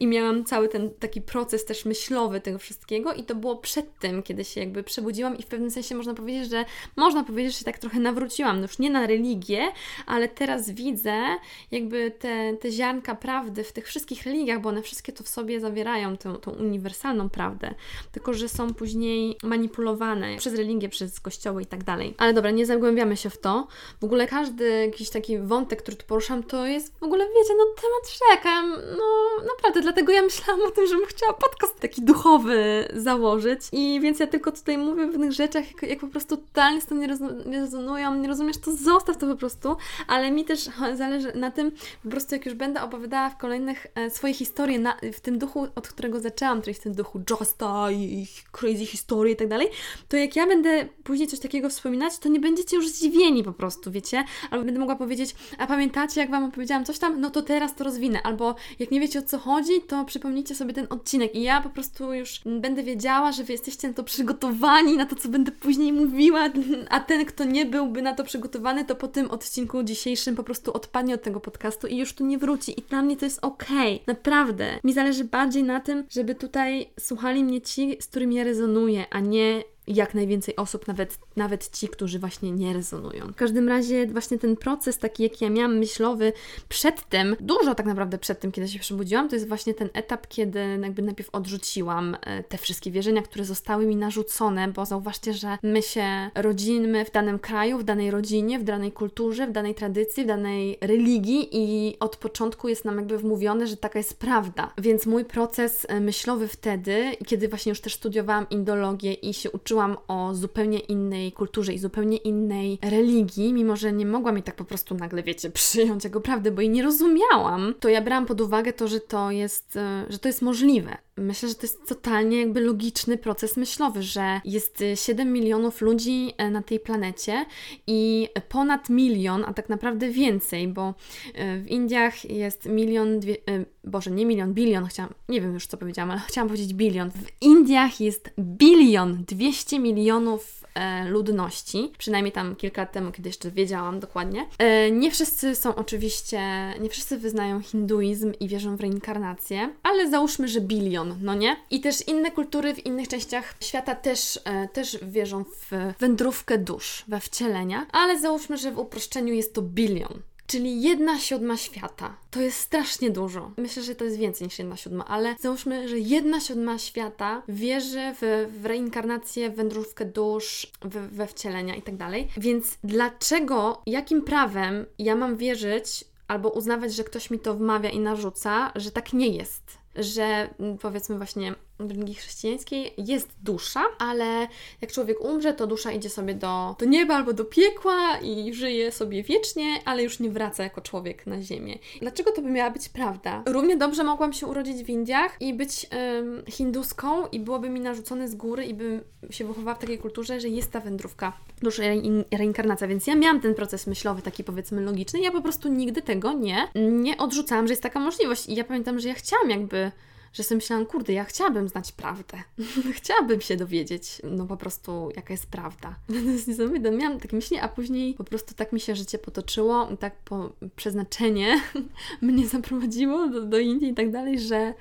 Speaker 1: i miałam cały ten taki proces też myślowy tego wszystkiego i to było przed tym, kiedy się jakby przebudziłam i w pewnym sensie można powiedzieć, że można powiedzieć, że się tak trochę nawróciłam, no już nie na religię, ale teraz widzę jakby te, te ziarnka prawdy w tych wszystkich religiach, bo one wszystkie to w sobie zawierają, tą, tą uniwersalną prawdę, tylko że są później manipulowane przez religię, przez kościoły i tak dalej. Ale dobra, nie zagłębiamy się w to. W ogóle każdy jakiś taki wątek, który tu poruszam, to jest w ogóle, wiecie, no temat rzeka. No naprawdę, dlatego ja myślałam o tym, żebym chciała podcast taki duchowy założyć, i więc ja tylko tutaj mówię w pewnych rzeczach, jak, jak po prostu totalnie z tym nie, nie rezonują, nie rozumiesz, to zostaw to po prostu, ale mi też zależy na tym, po prostu jak już będę opowiadała w kolejnych e, swoje historie na, w tym duchu, od którego zaczęłam, czyli w tym duchu Justa i crazy historii i tak dalej, to jak ja będę później coś takiego wspominać, to nie będziecie już zdziwieni po prostu, wiecie? Albo będę mogła powiedzieć, a pamiętacie, jak Wam opowiedziałam coś tam? No to teraz to rozwinę. Albo jak nie wiecie o co chodzi, to przypomnijcie sobie ten odcinek i ja po prostu już będę wiedziała, że że Wy jesteście na to przygotowani, na to, co będę później mówiła, a ten, kto nie byłby na to przygotowany, to po tym odcinku dzisiejszym po prostu odpadnie od tego podcastu i już tu nie wróci. I dla mnie to jest okej. Okay. Naprawdę. Mi zależy bardziej na tym, żeby tutaj słuchali mnie ci, z którymi ja rezonuję, a nie jak najwięcej osób, nawet, nawet ci, którzy właśnie nie rezonują. W każdym razie właśnie ten proces taki, jaki ja miałam myślowy przed tym, dużo tak naprawdę przed tym, kiedy się przebudziłam, to jest właśnie ten etap, kiedy jakby najpierw odrzuciłam e, te wszystkie wierzenia, które zostały mi narzucone, bo zauważcie, że my się rodzimy w danym kraju, w danej rodzinie, w danej kulturze, w danej tradycji, w danej religii i od początku jest nam jakby wmówione, że taka jest prawda. Więc mój proces e, myślowy wtedy, kiedy właśnie już też studiowałam indologię i się uczyłam uczyłam o zupełnie innej kulturze i zupełnie innej religii, mimo że nie mogłam jej tak po prostu nagle, wiecie, przyjąć jako prawdę, bo jej nie rozumiałam, to ja brałam pod uwagę to, że to jest, e, że to jest możliwe. Myślę, że to jest totalnie jakby logiczny proces myślowy, że jest 7 milionów ludzi e, na tej planecie i ponad milion, a tak naprawdę więcej, bo e, w Indiach jest milion, dwie, Boże, nie milion, bilion, chciałam, nie wiem już co powiedziałam, ale chciałam powiedzieć bilion. W Indiach jest bilion 200 milionów e, ludności, przynajmniej tam kilka lat temu, kiedy jeszcze wiedziałam dokładnie. E, nie wszyscy są oczywiście, nie wszyscy wyznają hinduizm i wierzą w reinkarnację, ale załóżmy, że bilion, no nie? I też inne kultury w innych częściach świata też, e, też wierzą w wędrówkę dusz, we wcielenia, ale załóżmy, że w uproszczeniu jest to bilion. Czyli jedna siódma świata. To jest strasznie dużo. Myślę, że to jest więcej niż jedna siódma, ale załóżmy, że jedna siódma świata wierzy w, w reinkarnację, w wędrówkę dusz, w, we wcielenia i tak dalej. Więc dlaczego, jakim prawem ja mam wierzyć albo uznawać, że ktoś mi to wmawia i narzuca, że tak nie jest? że mm, powiedzmy właśnie religii chrześcijańskiej jest dusza, ale jak człowiek umrze, to dusza idzie sobie do, do nieba albo do piekła i żyje sobie wiecznie, ale już nie wraca jako człowiek na ziemię. Dlaczego to by miała być prawda? Równie dobrze mogłam się urodzić w Indiach i być um, hinduską i byłoby mi narzucone z góry i bym się wychowała w takiej kulturze, że jest ta wędrówka dusza i reinkarnacja, więc ja miałam ten proces myślowy taki powiedzmy logiczny, ja po prostu nigdy tego nie, nie odrzucałam, że jest taka możliwość i ja pamiętam, że ja chciałam jakby że sobie myślałam, kurde, ja chciałabym znać prawdę. chciałabym się dowiedzieć, no po prostu, jaka jest prawda. to jest niesamowite. Miałam takie myśli, a później po prostu tak mi się życie potoczyło, tak po przeznaczenie mnie zaprowadziło do, do Indii i tak dalej, że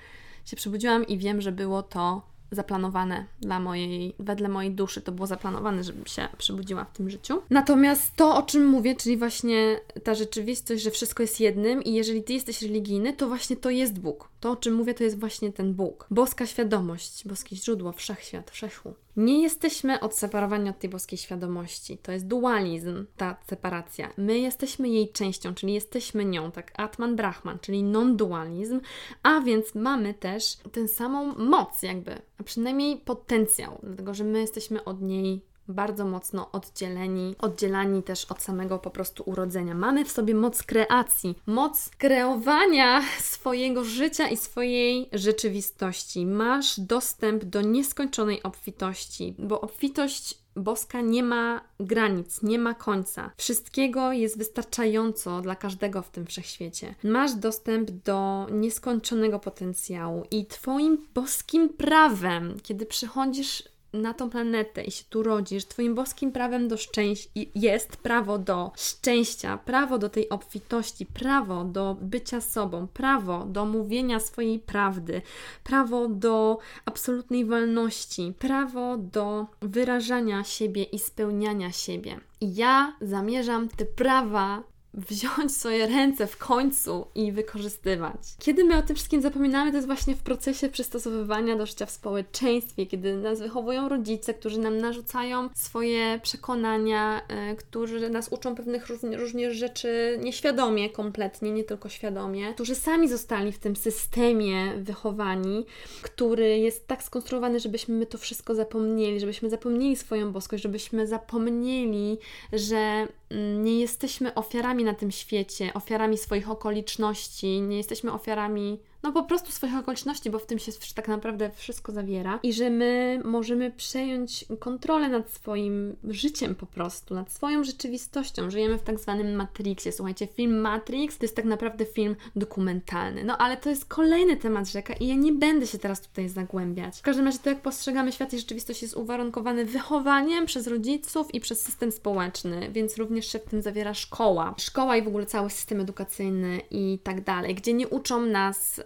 Speaker 1: się przebudziłam i wiem, że było to zaplanowane dla mojej, wedle mojej duszy to było zaplanowane, żebym się przebudziła w tym życiu. Natomiast to, o czym mówię, czyli właśnie ta rzeczywistość, że wszystko jest jednym i jeżeli ty jesteś religijny, to właśnie to jest Bóg. To, o czym mówię, to jest właśnie ten Bóg. Boska świadomość, boskie źródło, wszechświat, wszechchu. Nie jesteśmy odseparowani od tej boskiej świadomości. To jest dualizm, ta separacja. My jesteśmy jej częścią, czyli jesteśmy nią, tak Atman Brahman, czyli non-dualizm, a więc mamy też tę samą moc, jakby, a przynajmniej potencjał, dlatego że my jesteśmy od niej bardzo mocno oddzieleni, oddzielani też od samego po prostu urodzenia. Mamy w sobie moc kreacji, moc kreowania swojego życia i swojej rzeczywistości. Masz dostęp do nieskończonej obfitości, bo obfitość boska nie ma granic, nie ma końca. Wszystkiego jest wystarczająco dla każdego w tym wszechświecie. Masz dostęp do nieskończonego potencjału i Twoim boskim prawem, kiedy przychodzisz na tą planetę i się tu rodzisz, Twoim boskim prawem do szczęścia jest prawo do szczęścia, prawo do tej obfitości, prawo do bycia sobą, prawo do mówienia swojej prawdy, prawo do absolutnej wolności, prawo do wyrażania siebie i spełniania siebie. I ja zamierzam te prawa wziąć swoje ręce w końcu i wykorzystywać. Kiedy my o tym wszystkim zapominamy, to jest właśnie w procesie przystosowywania do życia w społeczeństwie, kiedy nas wychowują rodzice, którzy nam narzucają swoje przekonania, y, którzy nas uczą pewnych różnych rzeczy nieświadomie, kompletnie, nie tylko świadomie, którzy sami zostali w tym systemie wychowani, który jest tak skonstruowany, żebyśmy my to wszystko zapomnieli, żebyśmy zapomnieli swoją boskość, żebyśmy zapomnieli, że mm, nie jesteśmy ofiarami na tym świecie, ofiarami swoich okoliczności, nie jesteśmy ofiarami no po prostu swoich okoliczności, bo w tym się tak naprawdę wszystko zawiera i że my możemy przejąć kontrolę nad swoim życiem po prostu, nad swoją rzeczywistością. Żyjemy w tak zwanym Matrixie. Słuchajcie, film Matrix to jest tak naprawdę film dokumentalny. No ale to jest kolejny temat rzeka i ja nie będę się teraz tutaj zagłębiać. W każdym razie to, jak postrzegamy świat i rzeczywistość jest uwarunkowany wychowaniem przez rodziców i przez system społeczny, więc również się w tym zawiera szkoła. Szkoła i w ogóle cały system edukacyjny i tak dalej, gdzie nie uczą nas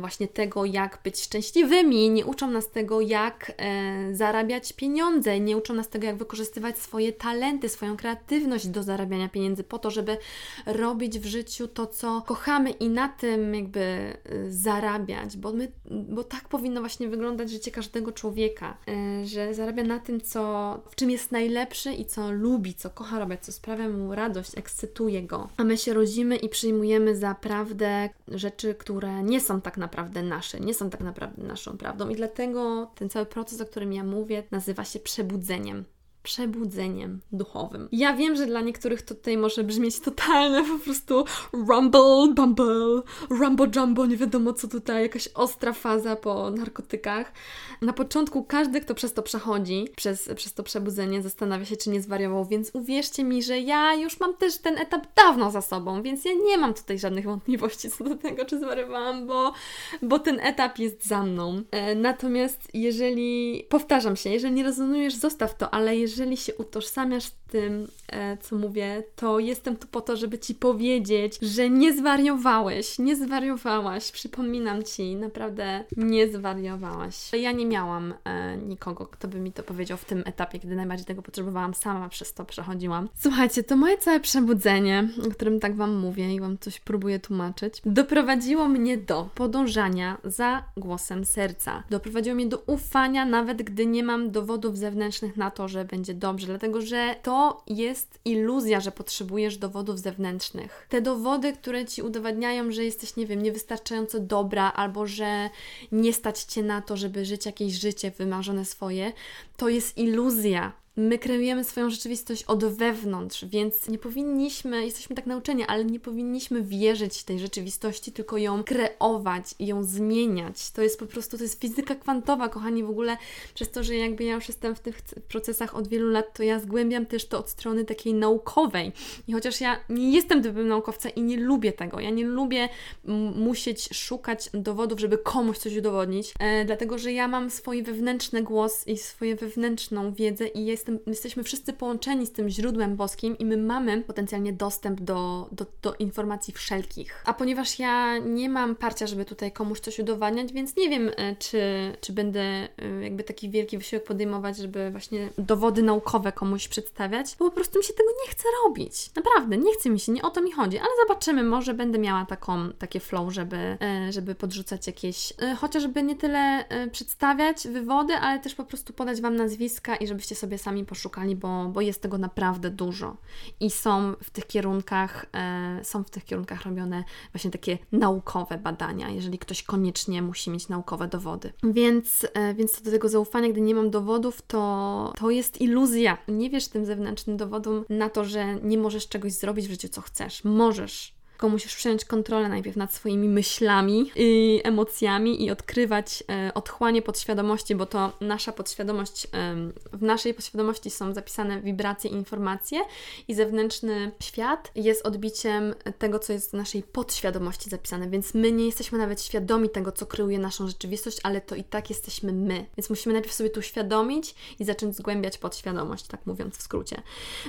Speaker 1: właśnie tego, jak być szczęśliwymi, nie uczą nas tego, jak e, zarabiać pieniądze, nie uczą nas tego, jak wykorzystywać swoje talenty, swoją kreatywność do zarabiania pieniędzy, po to, żeby robić w życiu to, co kochamy i na tym jakby e, zarabiać, bo, my, bo tak powinno właśnie wyglądać życie każdego człowieka, że zarabia na tym, co, w czym jest najlepszy i co lubi, co kocha robić, co sprawia mu radość, ekscytuje go. A my się rodzimy i przyjmujemy za prawdę rzeczy, które nie są tak naprawdę nasze, nie są tak naprawdę naszą prawdą. I dlatego ten cały proces, o którym ja mówię, nazywa się przebudzeniem przebudzeniem duchowym. Ja wiem, że dla niektórych tutaj może brzmieć totalne po prostu rumble, bumble, rumbo jumbo, nie wiadomo co tutaj, jakaś ostra faza po narkotykach. Na początku każdy, kto przez to przechodzi, przez, przez to przebudzenie, zastanawia się, czy nie zwariował, więc uwierzcie mi, że ja już mam też ten etap dawno za sobą, więc ja nie mam tutaj żadnych wątpliwości co do tego, czy zwariowałam, bo, bo ten etap jest za mną. E, natomiast jeżeli, powtarzam się, jeżeli nie rezonujesz, zostaw to, ale jeżeli jeżeli się utożsamiasz z tym, e, co mówię, to jestem tu po to, żeby Ci powiedzieć, że nie zwariowałeś, nie zwariowałaś. Przypominam Ci, naprawdę nie zwariowałaś. Ja nie miałam e, nikogo, kto by mi to powiedział w tym etapie, kiedy najbardziej tego potrzebowałam, sama przez to przechodziłam. Słuchajcie, to moje całe przebudzenie, o którym tak Wam mówię i Wam coś próbuję tłumaczyć, doprowadziło mnie do podążania za głosem serca. Doprowadziło mnie do ufania, nawet gdy nie mam dowodów zewnętrznych na to, że będzie dobrze, dlatego że to jest iluzja, że potrzebujesz dowodów zewnętrznych. Te dowody, które ci udowadniają, że jesteś, nie wiem, niewystarczająco dobra, albo że nie stać cię na to, żeby żyć jakieś życie wymarzone swoje, to jest iluzja. My kreujemy swoją rzeczywistość od wewnątrz, więc nie powinniśmy, jesteśmy tak nauczeni, ale nie powinniśmy wierzyć tej rzeczywistości, tylko ją kreować i ją zmieniać. To jest po prostu, to jest fizyka kwantowa, kochani, w ogóle przez to, że jakby ja już jestem w tych procesach od wielu lat, to ja zgłębiam też to od strony takiej naukowej. I chociaż ja nie jestem typem naukowca i nie lubię tego, ja nie lubię musieć szukać dowodów, żeby komuś coś udowodnić, e, dlatego że ja mam swój wewnętrzny głos i swoją wewnętrzną wiedzę i jest jestem, jesteśmy wszyscy połączeni z tym źródłem boskim i my mamy potencjalnie dostęp do, do, do informacji wszelkich. A ponieważ ja nie mam parcia, żeby tutaj komuś coś udowadniać, więc nie wiem, e, czy, czy będę e, jakby taki wielki wysiłek podejmować, żeby właśnie dowody naukowe komuś przedstawiać, bo po prostu mi się tego nie chce robić. Naprawdę, nie chce mi się, nie o to mi chodzi, ale zobaczymy, może będę miała taką, takie flow, żeby, e, żeby podrzucać jakieś, chociażby nie tyle przedstawiać wywody, ale też po prostu podać Wam nazwiska i żebyście sobie sami poszukali, bo, bo jest tego naprawdę dużo. I są w tych kierunkach, e, są w tych kierunkach robione właśnie takie naukowe badania, jeżeli ktoś koniecznie musi mieć naukowe dowody. Więc, e, więc co do tego zaufania, gdy nie mam dowodów, to, to jest iluzja. Nie wiesz tym zewnętrznym dowodom na to, że nie możesz czegoś zrobić w życiu, co chcesz. Możesz tylko musisz przejąć kontrolę najpierw nad swoimi myślami i emocjami i odkrywać e, otchłanie podświadomości, bo to nasza podświadomość, e, w naszej podświadomości są zapisane wibracje i informacje i zewnętrzny świat jest odbiciem tego, co jest w naszej podświadomości zapisane, więc my nie jesteśmy nawet świadomi tego, co kryuje naszą rzeczywistość, ale to i tak jesteśmy my. Więc musimy najpierw sobie to uświadomić i zacząć zgłębiać podświadomość, tak mówiąc w skrócie.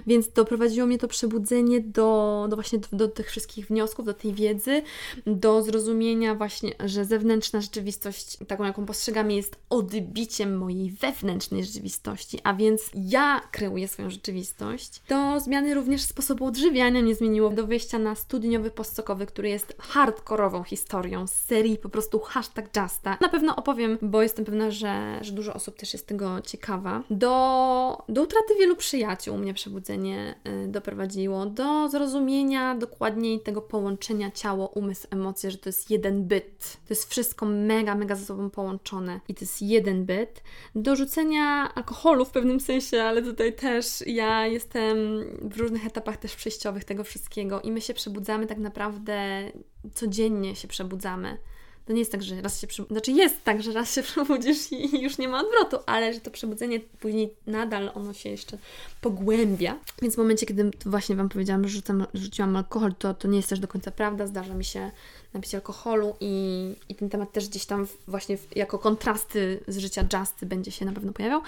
Speaker 1: Więc doprowadziło mnie to przebudzenie do, do właśnie do, do tych wszystkich wniosków, do tej wiedzy, do zrozumienia właśnie, że zewnętrzna rzeczywistość, taką jaką postrzegamy, jest odbiciem mojej wewnętrznej rzeczywistości, a więc ja kreuję swoją rzeczywistość. Do zmiany również sposobu odżywiania nie zmieniło, do wyjścia na studniowy postsokowy, który jest hardkorową historią z serii po prostu hashtag Justa. Na pewno opowiem, bo jestem pewna, że, że dużo osób też jest tego ciekawa. Do, do utraty wielu przyjaciół mnie przebudzenie y, doprowadziło, do zrozumienia dokładniej tego połączenia ciało, umysł, emocje, że to jest jeden byt. To jest wszystko mega, mega ze sobą połączone i to jest jeden byt. Do rzucenia alkoholu w pewnym sensie, ale tutaj też ja jestem w różnych etapach też przejściowych tego wszystkiego i my się przebudzamy tak naprawdę codziennie się przebudzamy. To nie jest tak, że raz się przebudzisz, znaczy jest tak, że raz się przebudzisz i już nie ma odwrotu, ale że to przebudzenie później nadal ono się jeszcze pogłębia. Więc w momencie, kiedy właśnie Wam powiedziałam, że rzucam, rzuciłam alkohol, to, to nie jest też do końca prawda. Zdarza mi się napić alkoholu i, i ten temat też gdzieś tam właśnie jako kontrasty z życia Justy będzie się na pewno pojawiał.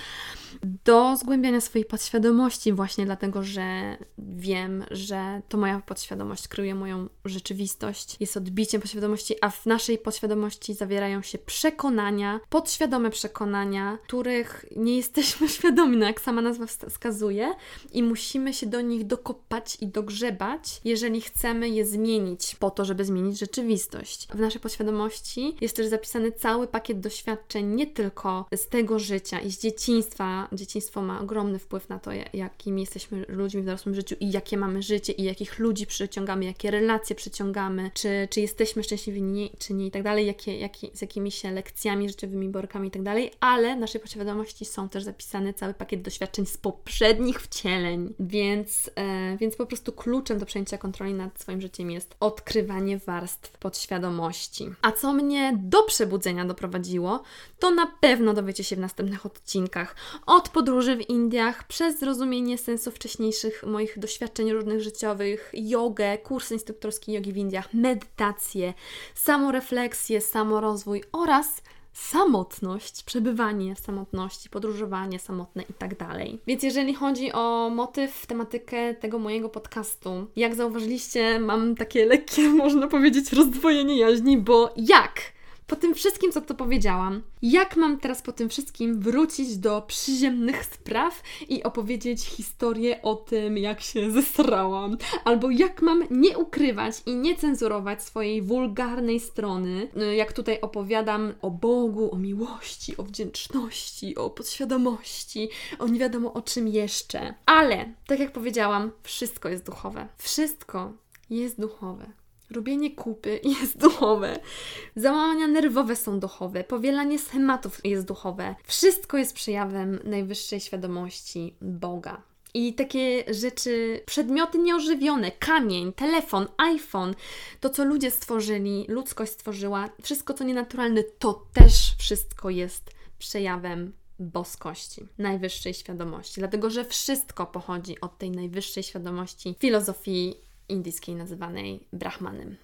Speaker 1: Do zgłębiania swojej podświadomości właśnie dlatego, że wiem, że to moja podświadomość kryje moją rzeczywistość, jest odbiciem podświadomości, a w naszej podświadomości zawierają się przekonania, podświadome przekonania, których nie jesteśmy świadomi, no jak sama nazwa wskazuje i musimy się do nich dokopać i dogrzebać, jeżeli chcemy je zmienić po to, żeby zmienić rzeczywistość rzeczywistość. W naszej podświadomości jest też zapisany cały pakiet doświadczeń, nie tylko z tego życia i z dzieciństwa. Dzieciństwo ma ogromny wpływ na to, jakimi jesteśmy ludźmi w dorosłym życiu i jakie mamy życie i jakich ludzi przyciągamy, jakie relacje przyciągamy, czy, czy jesteśmy szczęśliwi nie, czy nie i tak dalej, jakie, jakie, z jakimi się lekcjami życiowymi, borkami i tak dalej, ale w naszej podświadomości są też zapisane cały pakiet doświadczeń z poprzednich wcieleń, więc, e, więc po prostu kluczem do przejęcia kontroli nad swoim życiem jest odkrywanie warstw podświadomości. A co mnie do przebudzenia doprowadziło, to na pewno dowiecie się w następnych odcinkach. Od podróży w Indiach, przez zrozumienie sensu wcześniejszych moich doświadczeń różnych życiowych, jogę, kursy instruktorskie jogi w Indiach, medytację, samorefleksję, samorozwój oraz samotność, przebywanie w samotności, podróżowanie samotne i tak dalej. Więc jeżeli chodzi o motyw, tematykę tego mojego podcastu, jak zauważyliście, mam takie lekkie, można powiedzieć, rozdwojenie jaźni, bo jak? Po tym wszystkim, co to powiedziałam, jak mam teraz po tym wszystkim wrócić do przyziemnych spraw i opowiedzieć historię o tym, jak się zesrałam, albo jak mam nie ukrywać i nie cenzurować swojej wulgarnej strony, y, jak tutaj opowiadam o Bogu, o miłości, o wdzięczności, o podświadomości, o nie wiadomo o czym jeszcze. Ale, tak jak powiedziałam, wszystko jest duchowe. Wszystko jest duchowe. Robienie kupy jest duchowe. Załamania nerwowe są duchowe. Powielanie schematów jest duchowe. Wszystko jest przejawem najwyższej świadomości Boga. I takie rzeczy, przedmioty nieożywione, kamień, telefon, iPhone, to co ludzie stworzyli, ludzkość stworzyła, wszystko co nienaturalne, to też wszystko jest przejawem boskości, najwyższej świadomości. Dlatego, że wszystko pochodzi od tej najwyższej świadomości filozofii indyjskiej nazywanej Brahmanem.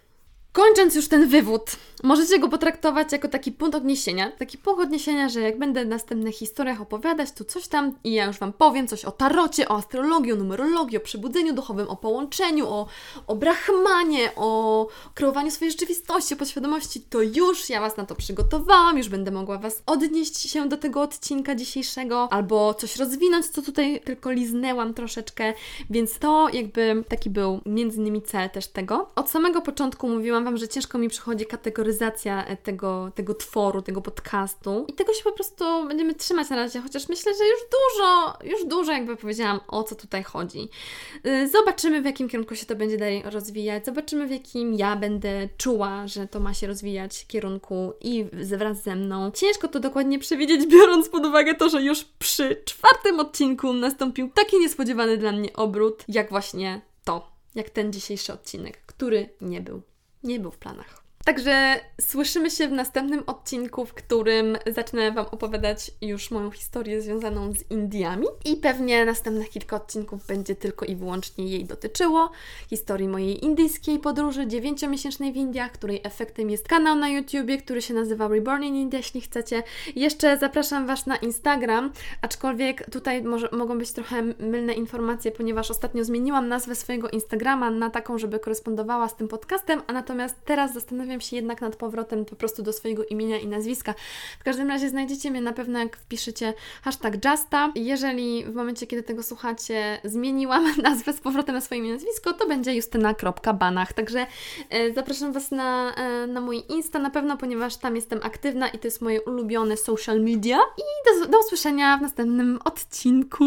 Speaker 1: Kończąc już ten wywód, możecie go potraktować jako taki punkt odniesienia. Taki punkt odniesienia, że jak będę w następnych historiach opowiadać, to coś tam i ja już Wam powiem coś o tarocie, o astrologii, o numerologii, o przebudzeniu duchowym, o połączeniu, o, o brahmanie, o kreowaniu swojej rzeczywistości, o podświadomości, to już ja Was na to przygotowałam, już będę mogła Was odnieść się do tego odcinka dzisiejszego, albo coś rozwinąć, co tutaj tylko liznęłam troszeczkę, więc to jakby taki był między innymi cel też tego. Od samego początku mówiłam Wam, że ciężko mi przychodzi kategoryzacja e, tego, tego tworu, tego podcastu i tego się po prostu będziemy trzymać na razie, chociaż myślę, że już dużo, już dużo jakby powiedziałam, o co tutaj chodzi. Y, zobaczymy, w jakim kierunku się to będzie dalej rozwijać, zobaczymy, w jakim ja będę czuła, że to ma się rozwijać kierunku i wraz ze mną. Ciężko to dokładnie przewidzieć, biorąc pod uwagę to, że już przy czwartym odcinku nastąpił taki niespodziewany dla mnie obrót, jak właśnie to, jak ten dzisiejszy odcinek, który nie był nie był w planach. Także słyszymy się w następnym odcinku, w którym zacznę Wam opowiadać już moją historię związaną z Indiami i pewnie następnych kilka odcinków będzie tylko i wyłącznie jej dotyczyło. Historii mojej indyjskiej podróży dziewięciomiesięcznej w Indiach, której efektem jest kanał na YouTubie, który się nazywa Reborn in India, jeśli chcecie. Jeszcze zapraszam Was na Instagram, aczkolwiek tutaj może, mogą być trochę mylne informacje, ponieważ ostatnio zmieniłam nazwę swojego Instagrama na taką, żeby korespondowała z tym podcastem, a natomiast teraz zastanawiam zastanawiam się jednak nad powrotem po prostu do swojego imienia i nazwiska. W każdym razie znajdziecie mnie na pewno, jak wpiszecie hashtag Justa. Jeżeli w momencie, kiedy tego słuchacie, zmieniłam nazwę z powrotem na swoje imię nazwisko, to będzie justyna.banach. Także e, zapraszam Was na, e, na mój Insta na pewno, ponieważ tam jestem aktywna i to jest moje ulubione social media. I do, do usłyszenia w następnym odcinku.